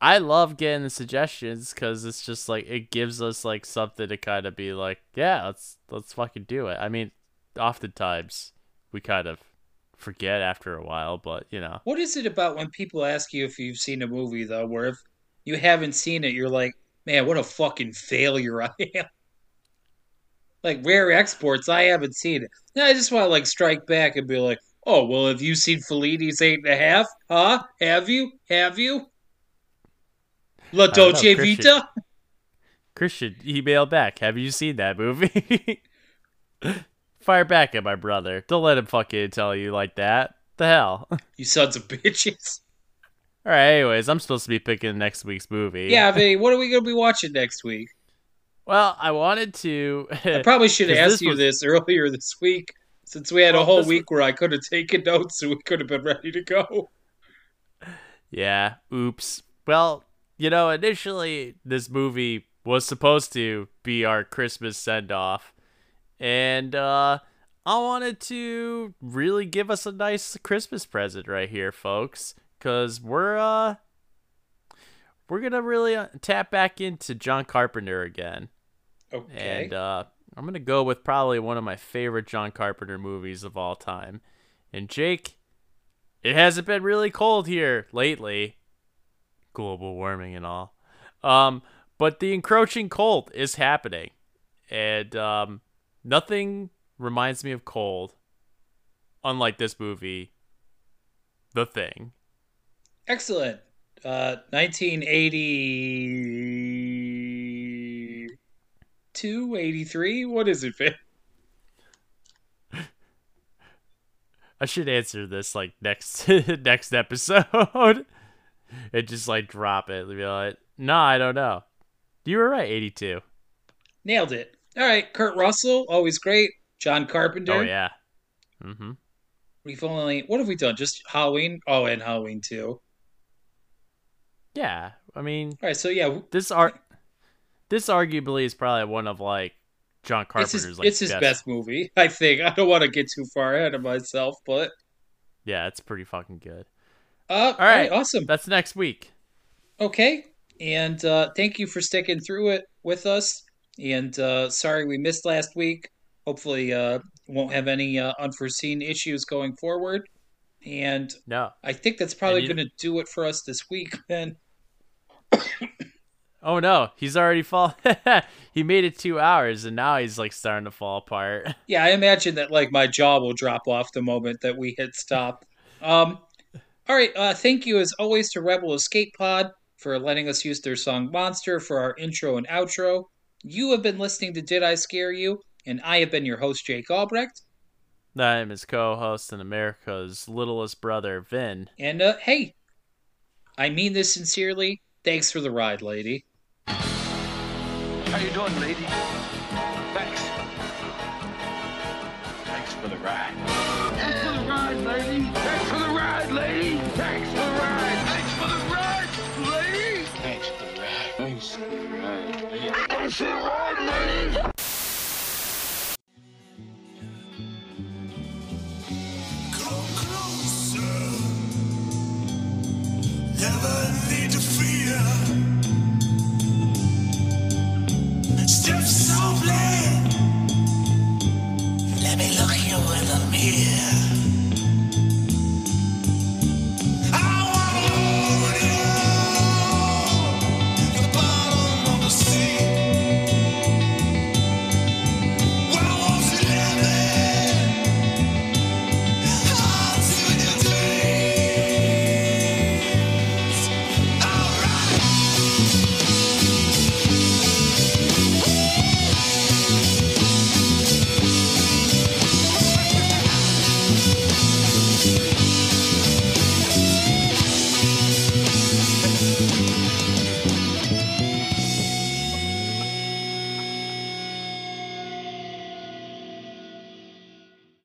I love getting the suggestions because it's just like it gives us like something to kind of be like, yeah, let's let's fucking do it. I mean, oftentimes we kind of forget after a while, but you know. What is it about when people ask you if you've seen a movie though, where if you haven't seen it, you're like, man, what a fucking failure I am. like rare exports, I haven't seen it. I just want to like strike back and be like, oh well, have you seen Fellini's Eight and a Half? Huh? Have you? Have you? La know, Dolce. Vita? Christian, email back. Have you seen that movie? Fire back at my brother. Don't let him fucking tell you like that. The hell. You sons of bitches. Right. Anyways, I'm supposed to be picking next week's movie. Yeah, mean, what are we gonna be watching next week? Well, I wanted to. I probably should have asked this you was- this earlier this week, since we had a whole week where I could have taken notes and we could have been ready to go. Yeah, oops. Well, you know, initially this movie was supposed to be our Christmas send off. And uh I wanted to really give us a nice Christmas present right here, folks, cuz we're uh we're going to really uh, tap back into John Carpenter again. Okay. And uh, I'm going to go with probably one of my favorite John Carpenter movies of all time. And Jake, it hasn't been really cold here lately. Global warming and all. Um, but the encroaching cold is happening. And um, nothing reminds me of cold, unlike this movie, The Thing. Excellent. Uh, 1982, 83? What is it? I should answer this like next next episode and just like drop it. Be like, no, I don't know. You were right, eighty two. Nailed it. All right, Kurt Russell, always great. John Carpenter. Oh yeah. Mm-hmm. We've only, what have we done? Just Halloween? Oh, and Halloween too. Yeah. I mean, All right, so yeah, this art, this arguably is probably one of like John it's Carpenter's his, like it's his best movie, I think. I don't want to get too far ahead of myself, but Yeah, it's pretty fucking good. uh, all right. right, awesome. That's next week. Okay. And uh, thank you for sticking through it with us. And uh, sorry we missed last week. Hopefully, uh, won't have any uh, unforeseen issues going forward. And No. I think that's probably going to do it for us this week, Ben. Oh no, he's already fall. he made it two hours and now he's like starting to fall apart. Yeah, I imagine that like my jaw will drop off the moment that we hit stop. Um, all right. Uh, thank you as always to Rebel Escape Pod for letting us use their song "Monster" for our intro and outro. You have been listening to Did I Scare You? And I have been your host, Jake Albrecht. I'm his co-host and America's littlest brother, Vin. And uh, hey, I mean this sincerely. Thanks for the ride, lady. How you doing, lady? Thanks. Thanks for the ride. Thanks for the ride, lady. Thanks for the ride, lady. Thanks for the ride. Thanks for the ride, lady. Thanks for the ride. Thanks for the ride. Lady. Thanks for the ride, lady. Never Step softly. Let me look you in the mirror.